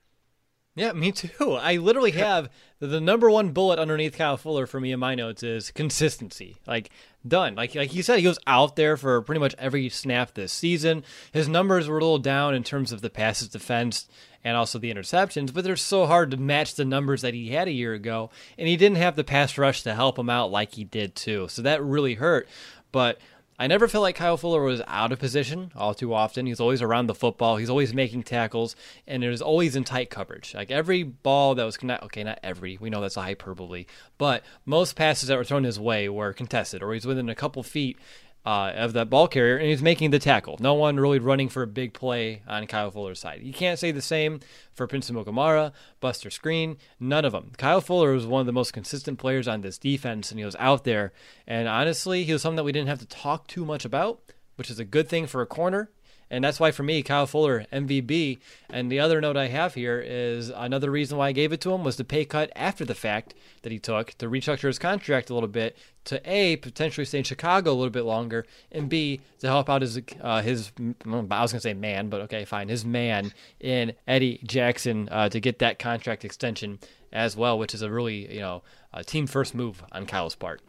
[SPEAKER 2] Yeah, me too. I literally have the number one bullet underneath Kyle Fuller for me in my notes is consistency. Like done. Like like you said, he was out there for pretty much every snap this season. His numbers were a little down in terms of the passes defense and also the interceptions, but they're so hard to match the numbers that he had a year ago. And he didn't have the pass rush to help him out like he did too. So that really hurt. But I never felt like Kyle Fuller was out of position all too often. He's always around the football. He's always making tackles, and it was always in tight coverage. Like every ball that was connected, okay, not every, we know that's a hyperbole, but most passes that were thrown his way were contested, or he's within a couple feet uh, of that ball carrier, and he's making the tackle. No one really running for a big play on Kyle Fuller's side. You can't say the same for Prince Amukamara, Buster Skrine, none of them. Kyle Fuller was one of the most consistent players on this defense, and he was out there. And honestly, he was something that we didn't have to talk too much about, which is a good thing for a corner. And that's why for me, Kyle Fuller, MVP. And the other note I have here is another reason why I gave it to him was the pay cut after the fact that he took to restructure his contract a little bit to A, potentially stay in Chicago a little bit longer, and B, to help out his, uh, his I was going to say man, but okay, fine, his man in Eddie Jackson uh, to get that contract extension as well, which is a really, you know, team first move on Kyle's part.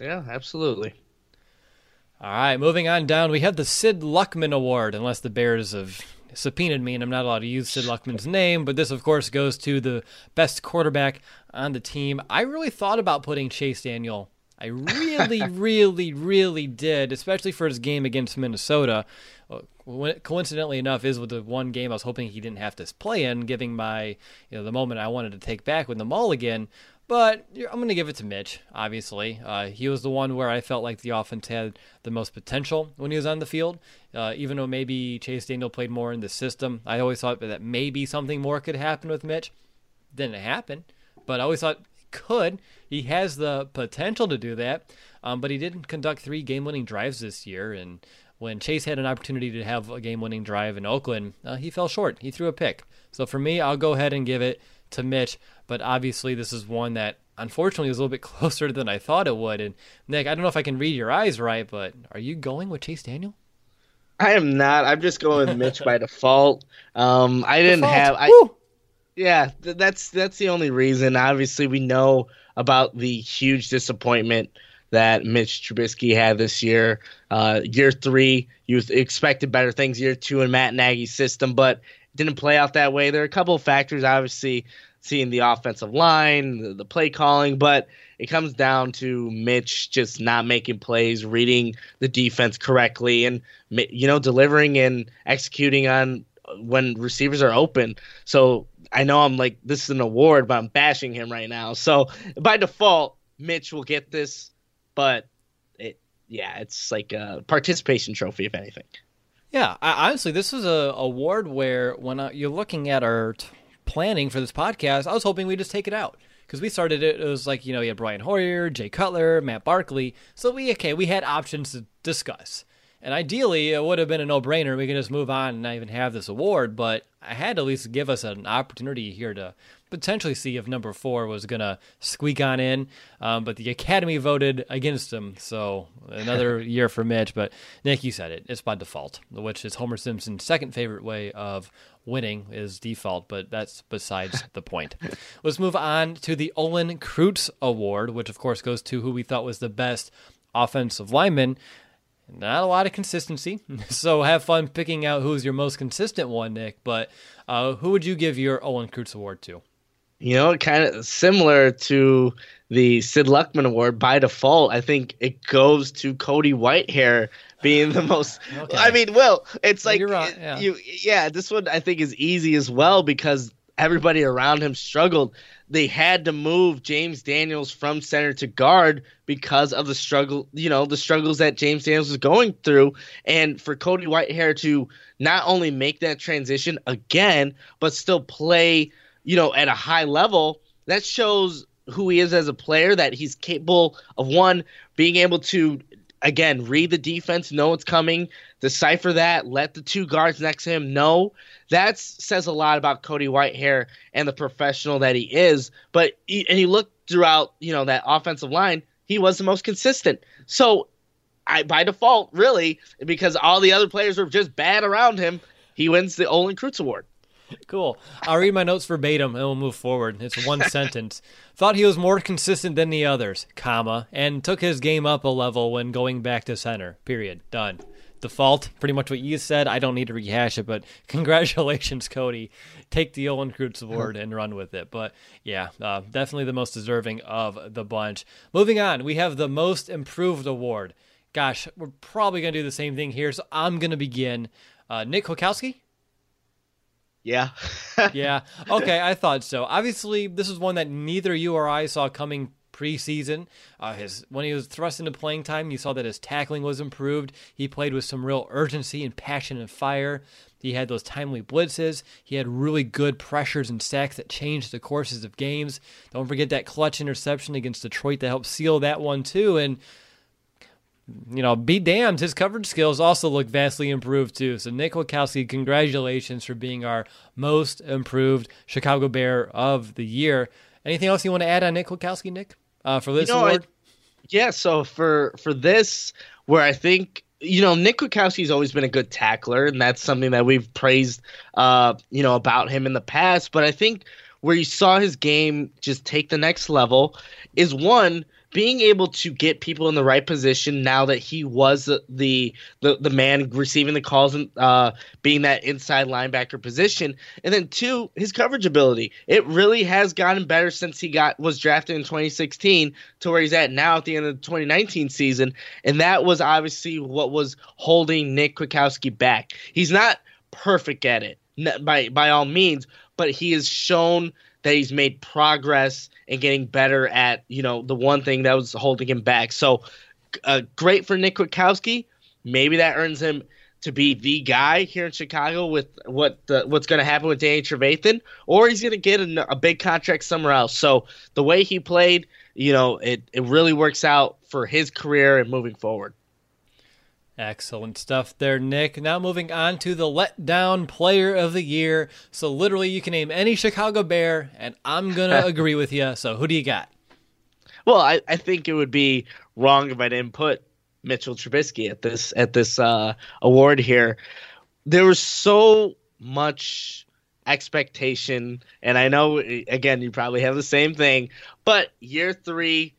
[SPEAKER 3] Yeah, absolutely.
[SPEAKER 2] All right, moving on down, we have the Sid Luckman Award, unless the Bears have subpoenaed me and I'm not allowed to use Sid Luckman's name. But this, of course, goes to the best quarterback on the team. I really thought about putting Chase Daniel. I really, *laughs* really, really did, especially for his game against Minnesota. Coincidentally enough, is with the one game I was hoping he didn't have to play in, giving my you know the moment I wanted to take back with the Mulligan. But I'm going to give it to Mitch, obviously. Uh, he was the one where I felt like the offense had the most potential when he was on the field. Uh, even though maybe Chase Daniel played more in the system, I always thought that maybe something more could happen with Mitch. Didn't happen, but I always thought could. He has the potential to do that, um, but he didn't conduct three game winning drives this year. And when Chase had an opportunity to have a game winning drive in Oakland, uh, he fell short. He threw a pick. So for me, I'll go ahead and give it to Mitch. But obviously, this is one that unfortunately is a little bit *laughs* closer than I thought it would. And Nick, I don't know if I can read your eyes right, but are you going with Chase Daniel?
[SPEAKER 3] I am not. I'm just going with Mitch by *laughs* default. Um, I didn't default. have. I, Woo! yeah, th- that's that's the only reason. Obviously, we know about the huge disappointment that Mitch Trubisky had this year. Uh, year three, you expected better things. Year two in Matt Nagy's system, but didn't play out that way. There are a couple of factors, obviously, seeing the offensive line, the, the, play calling, but it comes down to Mitch just not making plays, reading the defense correctly, and you know delivering and executing on when receivers are open. So I know I'm like this is an award, but I'm bashing him right now. So by default, Mitch will get this, but it yeah, it's like a participation trophy if anything.
[SPEAKER 2] Yeah, I, honestly, this is a award where when uh, you're looking at our t- planning for this podcast, I was hoping we'd just take it out because we started it. It was like you know you had Brian Hoyer, Jay Cutler, Matt Barkley, so we okay we had options to discuss. And ideally, it would have been a no-brainer. We could just move on and not even have this award. But I had to at least give us an opportunity here to potentially see if number four was going to squeak on in. Um, but the Academy voted against him. So another *laughs* year for Mitch. But Nick, you said it. It's by default, which is Homer Simpson's second favorite way of winning is default, but that's besides the point. *laughs* Let's move on to the Olin Kreutz Award, which of course goes to who we thought was the best offensive lineman. Not a lot of consistency, *laughs* so have fun picking out who's your most consistent one, Nick. But uh, who would you give your Olin Kreutz Award to?
[SPEAKER 3] You know, kind of similar to the Sid Luckman Award by default. I think it goes to Cody Whitehair being the most. *laughs* okay. I mean, well, it's like right, yeah. you, yeah. This one I think is easy as well because everybody around him struggled. They had to move James Daniels from center to guard because of the struggle, you know, the struggles that James Daniels was going through. And for Cody Whitehair to not only make that transition again, but still play, you know, at a high level, that shows who he is as a player, that he's capable of one, being able to again, read the defense, know what's coming, decipher that, let the two guards next to him know. That says a lot about Cody Whitehair and the professional that he is. But and you look throughout, you know, that offensive line, he was the most consistent. So, I by default, really, because all the other players were just bad around him, he wins the Olin Kreutz Award.
[SPEAKER 2] Cool. I'll read my notes verbatim and we'll move forward. It's one *laughs* sentence. Thought he was more consistent than the others, comma, and took his game up a level when going back to center. Period. Done. Default, pretty much what you said. I don't need to rehash it, but *laughs* congratulations, Cody. Take the Olin Kreutz Award and run with it. But yeah, uh, definitely the most deserving of the bunch. Moving on, we have the Most Improved Award. Gosh, we're probably going to do the same thing here, so I'm going to begin. Uh, Nick Kwiatkowski?
[SPEAKER 3] Yeah. *laughs*
[SPEAKER 2] yeah. Okay, I thought so. Obviously, this is one that neither you or I saw coming preseason. Uh, his when he was thrust into playing time, you saw that his tackling was improved. He played with some real urgency and passion and fire. He had those timely blitzes. He had really good pressures and sacks that changed the courses of games. Don't forget that clutch interception against Detroit that helped seal that one too. And you know, be damned, his coverage skills also look vastly improved too. So Nick Kwiatkowski, congratulations for being our most improved Chicago Bear of the year. Anything else you want to add on Nick Kwiatkowski, Nick, uh, for this you know, award? I,
[SPEAKER 3] yeah, so for for this, where I think you know Nick Kwiatkowski's always been a good tackler, and that's something that we've praised, uh, you know, about him in the past. But I think where you saw his game just take the next level is one being able to get people in the right position now that he was the the the, the man receiving the calls and uh, being that inside linebacker position, and then two, his coverage ability. It really has gotten better since he got was drafted in 2016 to where he's at now at the end of the 2019 season, and that was obviously what was holding Nick Kwiatkowski back. He's not perfect at it by by all means, but he has shown that he's made progress and getting better at you know the one thing that was holding him back. So uh, great for Nick Kwiatkowski. Maybe that earns him to be the guy here in Chicago with what the, what's going to happen with Danny Trevathan, or he's going to get a, a, big contract somewhere else. So the way he played, you know, it, it really works out for his career and moving forward.
[SPEAKER 2] Excellent stuff there, Nick. Now moving on to the letdown player of the year. So literally, you can name any Chicago Bear, and I'm gonna *laughs* agree with you. So who do you got?
[SPEAKER 3] Well, I, I think it would be wrong if I didn't put Mitchell Trubisky at this at this uh, award here. There was so much expectation, and I know again you probably have the same thing, but year three,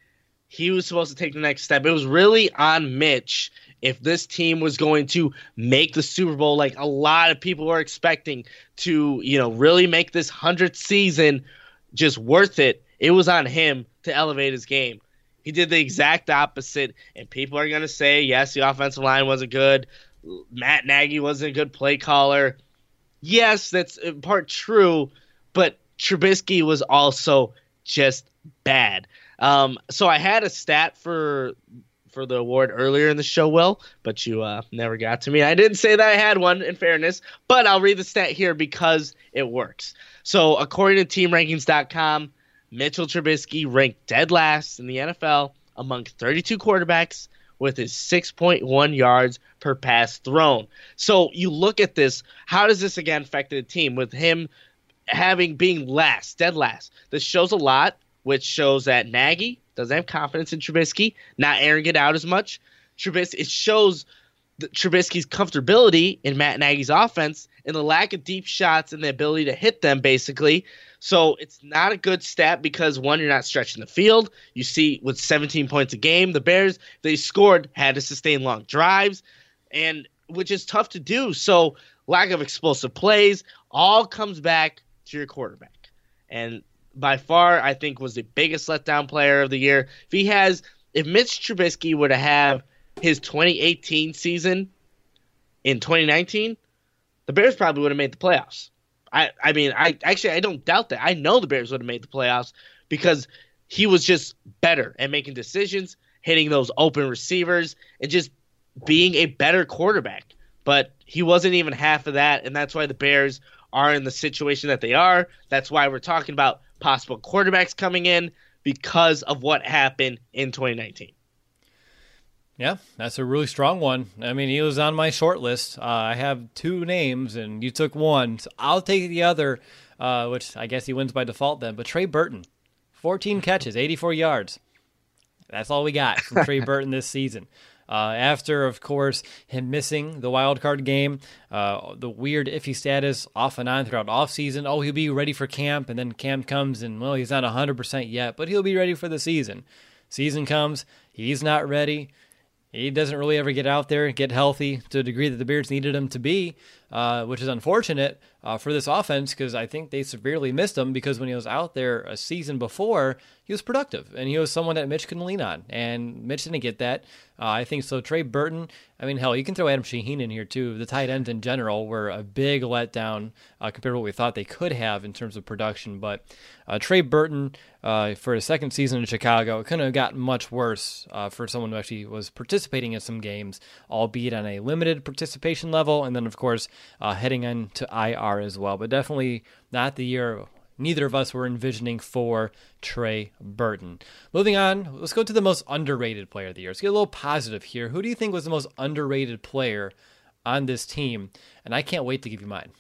[SPEAKER 3] he was supposed to take the next step. It was really on Mitch if this team was going to make the Super Bowl like a lot of people were expecting to, you know, really make this 100th season just worth it, it was on him to elevate his game. He did the exact opposite, and people are going to say, yes, the offensive line wasn't good. Matt Nagy wasn't a good play caller. Yes, that's in part true, but Trubisky was also just bad. Um, so I had a stat for for the award earlier in the show, Will, but you uh, never got to me. I didn't say that I had one, in fairness, but I'll read the stat here because it works. So, according to TeamRankings.com, Mitchell Trubisky ranked dead last in the NFL among 32 quarterbacks with his 6.1 yards per pass thrown. So, you look at this, how does this again affect the team with him having being last, dead last? This shows a lot, which shows that Nagy doesn't have confidence in Trubisky, not airing it out as much. Trubisky it shows Trubisky's comfortability in Matt Nagy's offense and the lack of deep shots and the ability to hit them, basically. So it's not a good stat because one, you're not stretching the field. You see, with 17 points a game, the Bears they scored had to sustain long drives, and which is tough to do. So lack of explosive plays all comes back to your quarterback, and by far, I think, was the biggest letdown player of the year. If he has, if Mitch Trubisky were to have his 2018 season in 2019, the Bears probably would have made the playoffs. I, I mean, I actually I don't doubt that. I know the Bears would have made the playoffs because he was just better at making decisions, hitting those open receivers, and just being a better quarterback. But he wasn't even half of that, and that's why the Bears are in the situation that they are. That's why we're talking about possible quarterbacks coming in because of what happened in 2019.
[SPEAKER 2] Yeah, that's a really strong one. I mean, he was on my short list. Uh, I have two names, and you took one. So I'll take the other, uh, which I guess he wins by default then. But Trey Burton, 14 catches, 84 yards. That's all we got from Trey *laughs* Burton this season. Uh, after, of course, him missing the wild card game, uh, the weird iffy status off and on throughout off season. Oh, he'll be ready for camp, and then camp comes, and well, he's not 100% yet, but he'll be ready for the season. Season comes, he's not ready. He doesn't really ever get out there, get healthy to a degree that the Bears needed him to be, uh, which is unfortunate uh, for this offense because I think they severely missed him because when he was out there a season before, he was productive and he was someone that Mitch can lean on. And Mitch didn't get that. Uh, I think so. Trey Burton, I mean, hell, you can throw Adam Shaheen in here too. The tight ends in general were a big letdown uh, compared to what we thought they could have in terms of production. But uh, Trey Burton, uh, for his second season in Chicago, it couldn't have gotten much worse uh, for someone who actually was participating in some games, albeit on a limited participation level. And then, of course, uh, heading into IR as well. But definitely not the year neither of us were envisioning for Trey Burton. Moving on, let's go to the most underrated player of the year. Let's get a little positive here. Who do you think was the most underrated player on this team? And I can't wait to give you mine.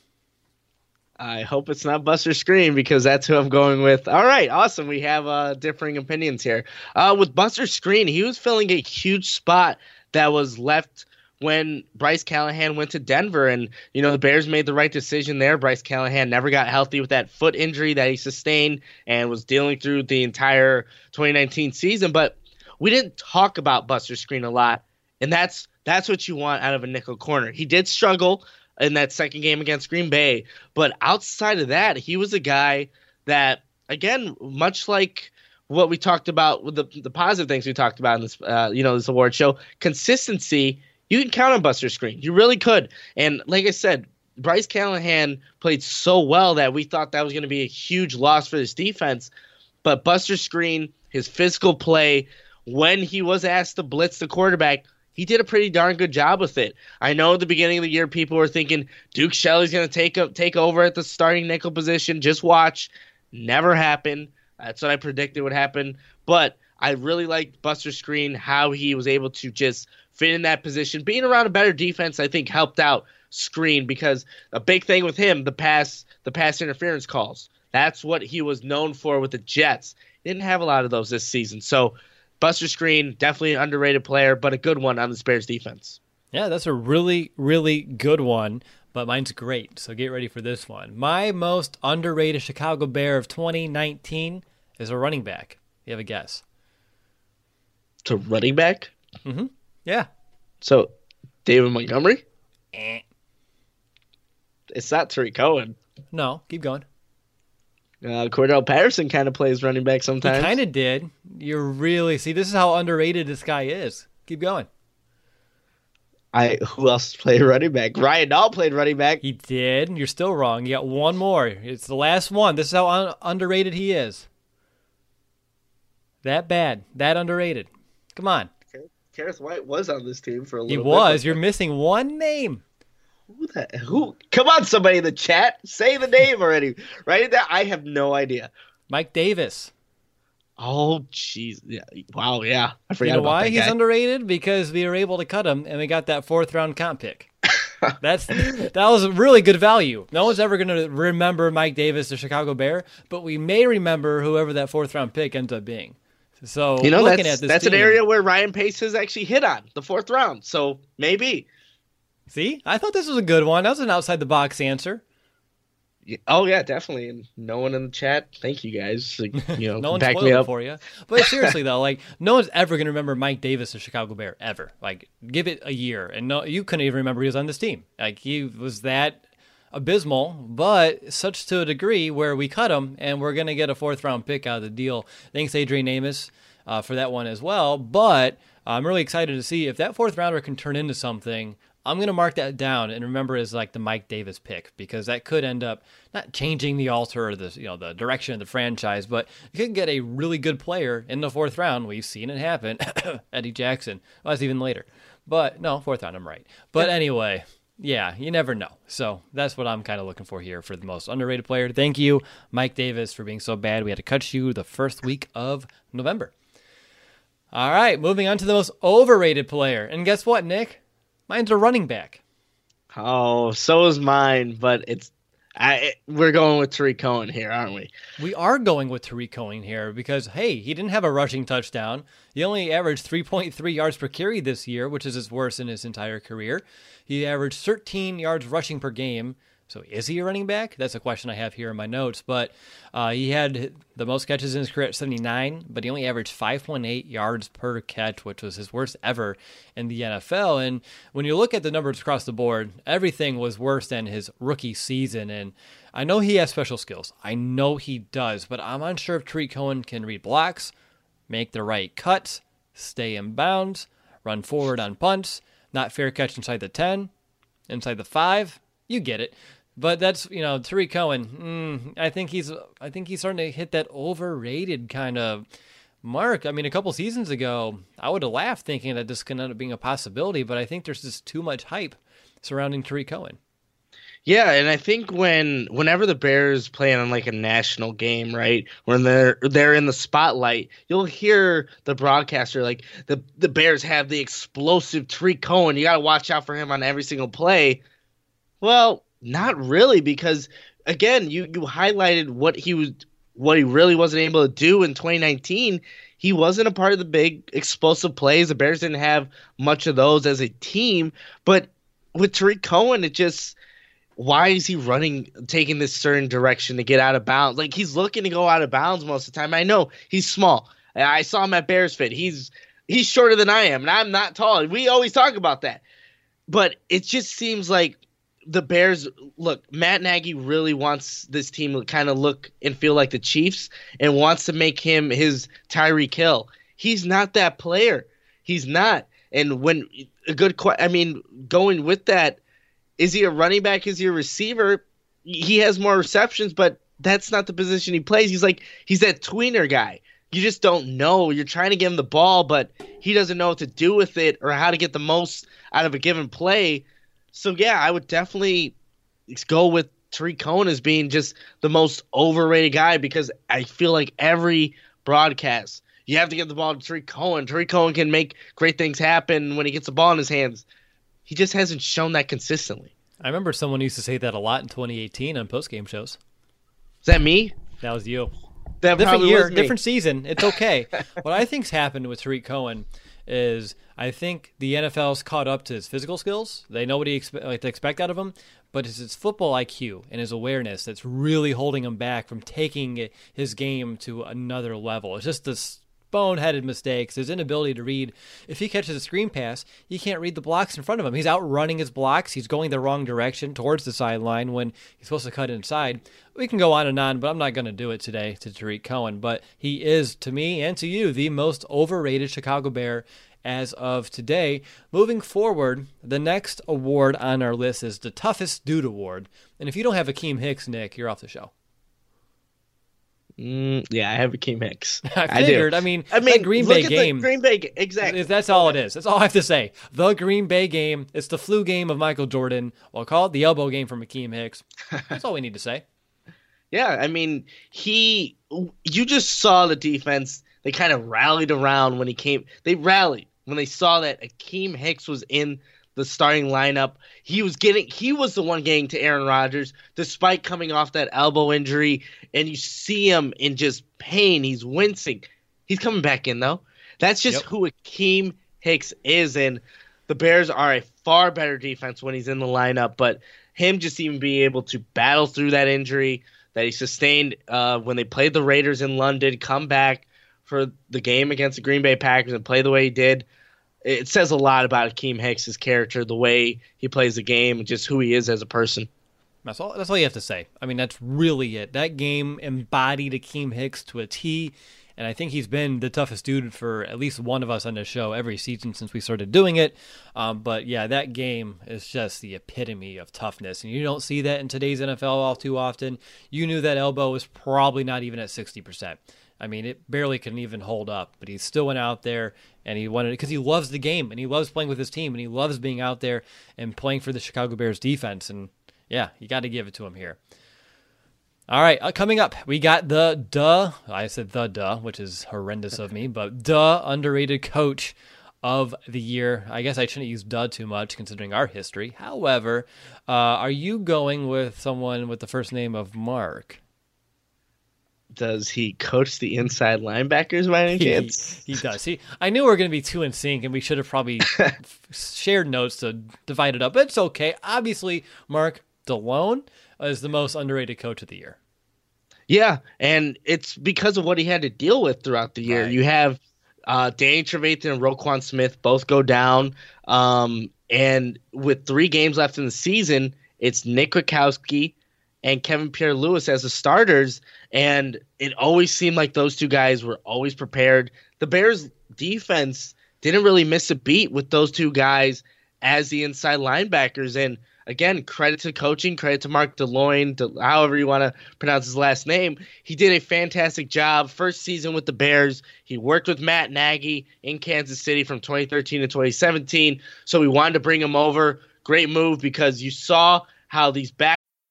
[SPEAKER 3] I hope it's not Buster Skrine because that's who I'm going with. All right, awesome. We have uh, differing opinions here. Uh, with Buster Skrine, he was filling a huge spot that was left when Bryce Callahan went to Denver. And, you know, the Bears made the right decision there. Bryce Callahan never got healthy with that foot injury that he sustained and was dealing through the entire 2019 season. But we didn't talk about Buster Skrine a lot. And that's that's what you want out of a nickel corner. He did struggle in that second game against Green Bay, but outside of that, he was a guy that again, much like what we talked about with the the positive things we talked about in this uh, you know this award show, consistency you can count on Buster Skrine. You really could. And like I said, Bryce Callahan played so well that we thought that was going to be a huge loss for this defense. But Buster Skrine, his physical play, when he was asked to blitz the quarterback, he did a pretty darn good job with it. I know at the beginning of the year people were thinking Duke Shelley's going to take up, take over at the starting nickel position. Just watch. Never happened. That's what I predicted would happen. But I really liked Buster Screen, how he was able to just fit in that position. Being around a better defense, I think, helped out Skrine because a big thing with him, the pass, the pass interference calls. That's what he was known for with the Jets. Didn't have a lot of those this season. So Buster Skrine, definitely an underrated player, but a good one on the Bears defense.
[SPEAKER 2] Yeah, that's a really, really good one, but mine's great. So get ready for this one. My most underrated Chicago Bear of 2019 is a running back. You have a guess?
[SPEAKER 3] To running back?
[SPEAKER 2] Mm-hmm. Yeah.
[SPEAKER 3] So, David Montgomery?
[SPEAKER 2] Eh.
[SPEAKER 3] It's not Tarik Cohen.
[SPEAKER 2] No, keep going.
[SPEAKER 3] Uh, Cordarrelle Patterson kind of plays running back sometimes.
[SPEAKER 2] He kind of did. You're really see. This is how underrated this guy is. Keep going.
[SPEAKER 3] I who else played running back? Ryan Nall played running back.
[SPEAKER 2] He did. You're still wrong. You got one more. It's the last one. This is how un- underrated he is. That bad. That underrated. Come on.
[SPEAKER 3] Kerrith Whyte was on this team for a little.
[SPEAKER 2] He
[SPEAKER 3] bit,
[SPEAKER 2] was. You're missing one name.
[SPEAKER 3] Who the who? Come on, somebody in the chat, say the name already. Right there, I have no idea.
[SPEAKER 2] Mike Davis.
[SPEAKER 3] Oh, jeez. Yeah. Wow. Yeah. I forgot
[SPEAKER 2] you know why he's
[SPEAKER 3] guy.
[SPEAKER 2] underrated? Because we were able to cut him, and we got that fourth round comp pick. *laughs* That's that was really good value. No one's ever going to remember Mike Davis, the Chicago Bear, but we may remember whoever that fourth round pick ends up being. So
[SPEAKER 3] you know,
[SPEAKER 2] looking
[SPEAKER 3] that's
[SPEAKER 2] at this
[SPEAKER 3] that's an area where Ryan Pace has actually hit on the fourth round. So maybe.
[SPEAKER 2] See, I thought this was a good one. That was an outside the box answer.
[SPEAKER 3] Yeah, Oh yeah, definitely. And no one in the chat. Thank you guys. *laughs* Like, you know,
[SPEAKER 2] No one
[SPEAKER 3] back me
[SPEAKER 2] it
[SPEAKER 3] up.
[SPEAKER 2] for you. But seriously though, like no one's ever gonna remember Mike Davis, the Chicago Bear, ever. Like give it a year, and no, you couldn't even remember he was on this team. Like he was that abysmal, but such to a degree where we cut him and we're going to get a fourth round pick out of the deal. Thanks, Adrian Amos, uh, for that one as well. But I'm really excited to see if that fourth rounder can turn into something. I'm going to mark that down and remember as like the Mike Davis pick because that could end up not changing the altar or the you know the direction of the franchise, but you could get a really good player in the fourth round. We've seen it happen. *coughs* Eddie Jackson. Well, that's even later. But no, fourth round, I'm right. But anyway, yeah, you never know. So that's what I'm kind of looking for here for the most underrated player. Thank you, Mike Davis, for being so bad. We had to cut you the first week of November. All right, moving on to the most overrated player. And guess what, Nick? Mine's a running back.
[SPEAKER 3] Oh, so is mine, but it's I, we're going with Tarik Cohen here, aren't we?
[SPEAKER 2] We are going with Tarik Cohen here because, hey, he didn't have a rushing touchdown. He only averaged 3.3 yards per carry this year, which is his worst in his entire career. He averaged 13 yards rushing per game. So is he a running back? That's a question I have here in my notes. But uh, he had the most catches in his career at 79, but he only averaged 5.8 yards per catch, which was his worst ever in the NFL. And when you look at the numbers across the board, everything was worse than his rookie season. And I know he has special skills. I know he does, but I'm unsure if Tarik Cohen can read blocks, make the right cuts, stay in bounds, run forward on punts, not fair catch inside the 10, inside the 5. You get it. But that's you know Tarik Cohen. Mm, I think he's I think he's starting to hit that overrated kind of mark. I mean, a couple seasons ago, I would have laughed thinking that this could end up being a possibility. But I think there's just too much hype surrounding Tarik Cohen.
[SPEAKER 3] Yeah, and I think when whenever the Bears play on like a national game, right, when they're they're in the spotlight, you'll hear the broadcaster like the the Bears have the explosive Tarik Cohen. You got to watch out for him on every single play. Well, not really, because again, you you highlighted what he was, what he really wasn't able to do in 2019. He wasn't a part of the big explosive plays. The Bears didn't have much of those as a team. But with Tarik Cohen, it just why is he running, taking this certain direction to get out of bounds? Like he's looking to go out of bounds most of the time. I know he's small. I saw him at Bears Fit. He's he's shorter than I am, and I'm not tall. We always talk about that. But it just seems like the Bears look, Matt Nagy really wants this team to kind of look and feel like the Chiefs and wants to make him his Tyreek Hill. He's not that player. He's not. And when a good I mean, going with that, is he a running back? Is he a receiver? He has more receptions, but that's not the position he plays. He's like he's that tweener guy. You just don't know. You're trying to give him the ball, but he doesn't know what to do with it or how to get the most out of a given play so yeah, I would definitely go with Tarik Cohen as being just the most overrated guy because I feel like every broadcast you have to get the ball to Tarik Cohen. Tarik Cohen can make great things happen when he gets the ball in his hands. He just hasn't shown that consistently.
[SPEAKER 2] I remember someone used to say that a lot in 2018 on post game shows.
[SPEAKER 3] Is that me?
[SPEAKER 2] That was you.
[SPEAKER 3] That
[SPEAKER 2] different year, different season. It's okay. *laughs* what I think's happened with Tarik Cohen is I think the NFL's caught up to his physical skills. They know what he expe- like to expect out of him, but it's his football IQ and his awareness that's really holding him back from taking his game to another level. It's just this boneheaded mistakes, his inability to read. If he catches a screen pass, he can't read the blocks in front of him. He's outrunning his blocks. He's going the wrong direction towards the sideline when he's supposed to cut inside. We can go on and on, but I'm not going to do it today to Tarik Cohen. But he is, to me and to you, the most overrated Chicago Bear as of today. Moving forward, the next award on our list is the Toughest Dude Award. And if you don't have Akiem Hicks, Nick, you're off the show.
[SPEAKER 3] Mm, yeah, I have Akiem Hicks. *laughs*
[SPEAKER 2] I figured. I, I, mean, I mean, Green Bay game.
[SPEAKER 3] Green Bay, exactly.
[SPEAKER 2] That's all it is. That's all I have to say. The Green Bay game. It's the flu game of Michael Jordan. We'll call it the elbow game from Akiem Hicks. *laughs* That's all we need to say.
[SPEAKER 3] Yeah, I mean, he. You just saw the defense. They kind of rallied around when he came. They rallied when they saw that Akiem Hicks was in the starting lineup. He was getting he was the one getting to Aaron Rodgers despite coming off that elbow injury and you see him in just pain. He's wincing. He's coming back in though. That's just yep. who Akiem Hicks is and the Bears are a far better defense when he's in the lineup, but him just even being able to battle through that injury that he sustained uh, when they played the Raiders in London, come back for the game against the Green Bay Packers and play the way he did it says a lot about Akiem Hicks' character, the way he plays the game, and just who he is as a person.
[SPEAKER 2] That's all. That's all you have to say. I mean, that's really it. That game embodied Akiem Hicks to a T, and I think he's been the toughest dude for at least one of us on this show every season since we started doing it. Um, but yeah, that game is just the epitome of toughness, and you don't see that in today's NFL all too often. You knew that elbow was probably not even at sixty percent. I mean, it barely can even hold up, but he still went out there and he wanted because he loves the game and he loves playing with his team and he loves being out there and playing for the Chicago Bears defense. And yeah, you got to give it to him here. All right, uh, coming up, we got the duh. I said the duh, which is horrendous of me, but duh underrated coach of the year. I guess I shouldn't use duh too much considering our history. However, uh, are you going with someone with the first name of Mark?
[SPEAKER 3] Does he coach the inside linebackers by any *laughs* chance?
[SPEAKER 2] He, he does. He, I knew we were going to be two in sync, and we should have probably *laughs* shared notes to divide it up. But it's okay. Obviously, Mark DeLeone is the most underrated coach of the year.
[SPEAKER 3] Yeah, and it's because of what he had to deal with throughout the year. Right. You have uh, Danny Trevathan and Roquan Smith both go down, um, and with three games left in the season, it's Nick Kwiatkowski and Kevin Pierre Louis as the starters, and it always seemed like those two guys were always prepared. The Bears defense didn't really miss a beat with those two guys as the inside linebackers, and again, credit to coaching, credit to Mark DeLeone, however you want to pronounce his last name. He did a fantastic job. First season with the Bears. He worked with Matt Nagy in Kansas City from 2013 to 2017. So we wanted to bring him over. Great move because you saw how these back.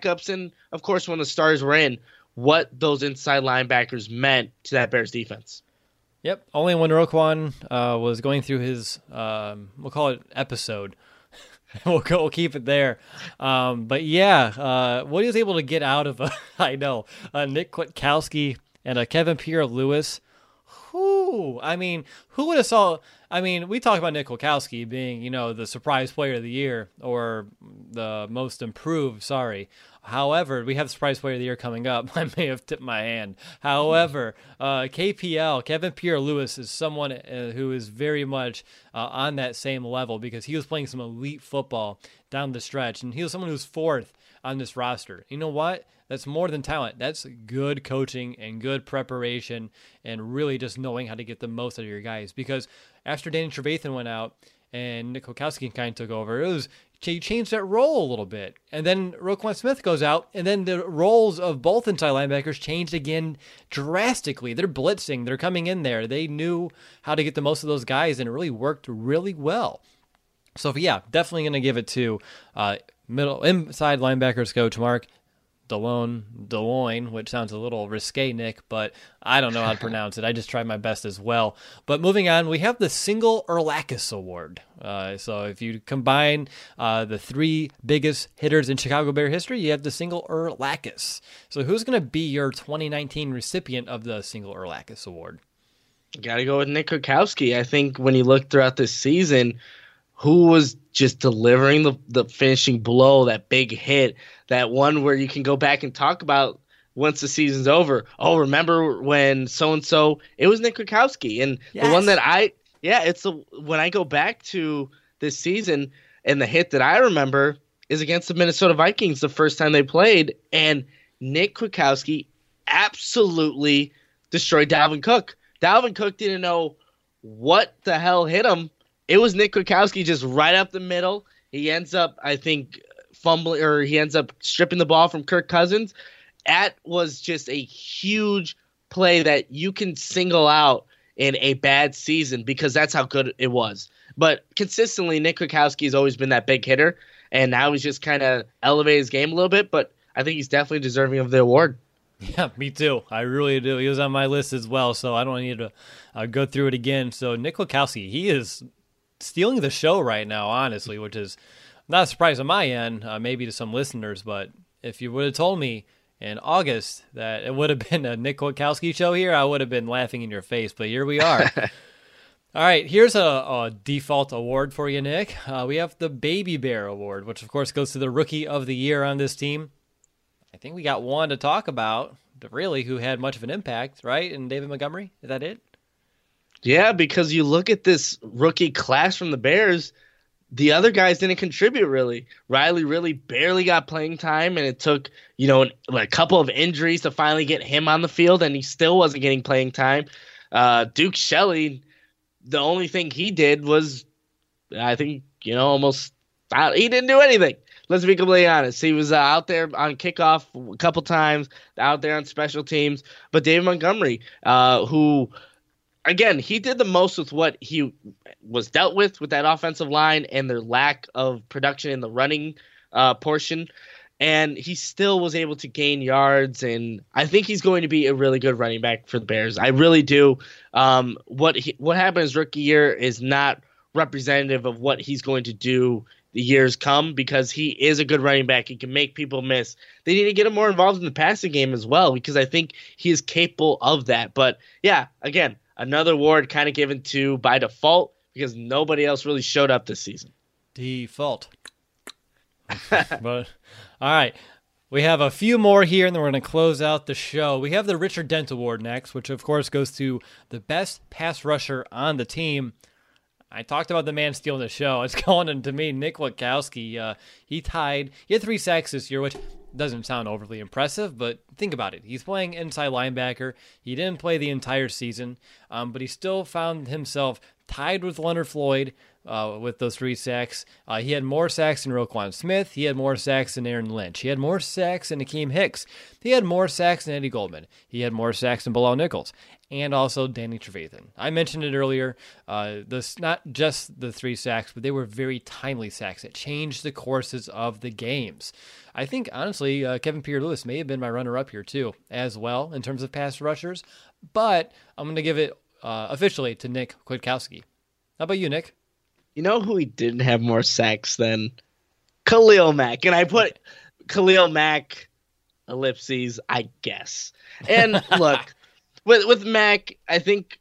[SPEAKER 3] Backups and of course when the stars were in, what those inside linebackers meant to that Bears defense.
[SPEAKER 2] Yep. Only when Roquan uh, was going through his, um, we'll call it episode. *laughs* we'll, go, we'll keep it there. Um, but yeah, uh, what he was able to get out of, uh, *laughs* I know, uh, Nick Kwiatkowski and uh, Kevin Pierre Louis. Who? I mean, who would have saw? I mean, we talk about Nick Kwiatkowski being, you know, the surprise player of the year or the most improved. Sorry, However, we have surprise player of the year coming up. *laughs* I may have tipped my hand. However, uh, KPL Kevin Pierre Louis, is someone uh, who is very much uh, on that same level because he was playing some elite football down the stretch, and he was someone who's fourth on this roster. You know what? That's more than talent. That's good coaching and good preparation, and really just knowing how to get the most out of your guys. Because after Danny Trevathan went out and Nick Kwiatkowski kind of took over, it was you change that role a little bit. And then Roquan Smith goes out, and then the roles of both inside linebackers changed again drastically. They're blitzing, they're coming in there. They knew how to get the most of those guys, and it really worked really well. So, yeah, definitely going to give it to uh, middle inside linebackers coach Mark DeLeone, DeLeone, which sounds a little risque, Nick, but I don't know how to *laughs* pronounce it. I just tried my best as well. But moving on, we have the Single Urlacher Award. Uh, so if you combine uh, the three biggest hitters in Chicago Bear history, you have the Single Urlacher. So who's going to be your 2019 recipient of the Single Urlacher Award?
[SPEAKER 3] Got to go with Nick Kwiatkowski. I think when you look throughout this season, who was just delivering the, the finishing blow, that big hit, that one where you can go back and talk about once the season's over. Oh, remember when so and so? It was Nick Kwiatkowski, and yes. the one that I yeah, it's the when I go back to this season and the hit that I remember is against the Minnesota Vikings the first time they played, and Nick Kwiatkowski absolutely destroyed Dalvin Cook. Dalvin Cook didn't know what the hell hit him it was Nick Kwiatkowski just right up the middle. He ends up, I think, fumbling or he ends up stripping the ball from Kirk Cousins. That was just a huge play that you can single out in a bad season because that's how good it was. But consistently, Nick Kwiatkowski has always been that big hitter, and now he's just kind of elevated his game a little bit. But I think he's definitely deserving of the award. *laughs*
[SPEAKER 2] Yeah, me too. I really do. He was on my list as well, so I don't need to uh, go through it again. So Nick Kwiatkowski, he is stealing the show right now, honestly, which is Not a surprise on my end, uh, maybe to some listeners, but if you would have told me in August that it would have *laughs* been a Nick Kwiatkowski show here, I would have been laughing in your face. But here we are. *laughs* All right, here's a, a, default award for you, Nick. Uh, we have the Baby Bear Award, which of course goes to the Rookie of the Year on this team. I think we got one to talk about, really, who had much of an impact, right? And David Montgomery, is that it?
[SPEAKER 3] Yeah, because you look at this rookie class from the Bears, the other guys didn't contribute really. Riley really barely got playing time, and it took you know a couple of injuries to finally get him on the field, and he still wasn't getting playing time. Uh, Duke Shelley, the only thing he did was, I think you know almost he didn't do anything. Let's be completely honest. He was uh, out there on kickoff a couple times, out there on special teams. But David Montgomery, uh, who again, he did the most with what he was dealt with with that offensive line and their lack of production in the running uh, portion. And he still was able to gain yards, and I think he's going to be a really good running back for the Bears. I really do. Um, what he, what happened his rookie year is not representative of what he's going to do the years come because he is a good running back. He can make people miss. They need to get him more involved in the passing game as well because I think he is capable of that. But yeah, again, another award kind of given to by default because nobody else really showed up this season.
[SPEAKER 2] Default. *laughs* but all right. We have a few more here, and then we're going to close out the show. We have the Richard Dent Award next, which of course goes to the best pass rusher on the team. I talked about the man stealing the show. *laughs* It's going to me, Nick Kwiatkowski. Uh, he tied. He had three sacks this year, which doesn't sound overly impressive, but think about it. He's playing inside linebacker. He didn't play the entire season, um, but he still found himself tied with Leonard Floyd uh, with those three sacks. Uh, he had more sacks than Roquan Smith. He had more sacks than Aaron Lynch. He had more sacks than Akiem Hicks. He had more sacks than Eddie Goldman. He had more sacks than Bilal Nichols and also Danny Trevathan. I mentioned it earlier. Uh, this not just the three sacks, but they were very timely sacks. It changed the courses of the games. I think honestly, uh, Kevin Pierre-Louis may have been my runner-up here too, as well in terms of pass rushers. But I'm going to give it uh, officially to Nick Kwiatkowski. How about you, Nick?
[SPEAKER 3] You know who he didn't have more sacks than Khalil Mack, and I put *laughs* Khalil Mack ellipses, I guess. And look with with Mack, I think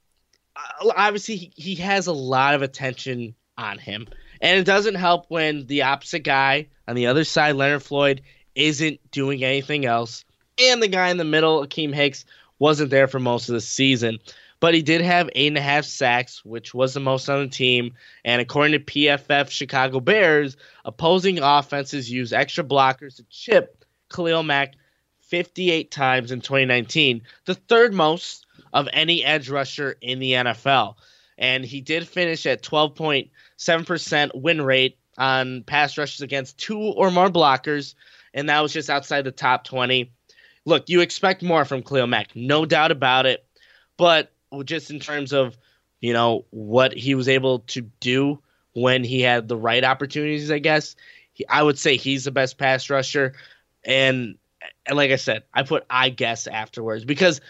[SPEAKER 3] uh, obviously he, he has a lot of attention on him, and it doesn't help when the opposite guy on the other side, Leonard Floyd, isn't doing anything else, and the guy in the middle, Akiem Hicks, wasn't there for most of the season. But he did have eight and a half sacks, which was the most on the team. And according to PFF Chicago Bears, opposing offenses use extra blockers to chip Khalil Mack 58 times in 2019, the third most of any edge rusher in the NFL. And he did finish at 12.7% win rate on pass rushes against two or more blockers, and that was just outside the top 20. Look, you expect more from Khalil Mack, no doubt about it. But just in terms of, you know, what he was able to do when he had the right opportunities, I guess, he, I would say he's the best pass rusher. And and like I said, I put I guess afterwards because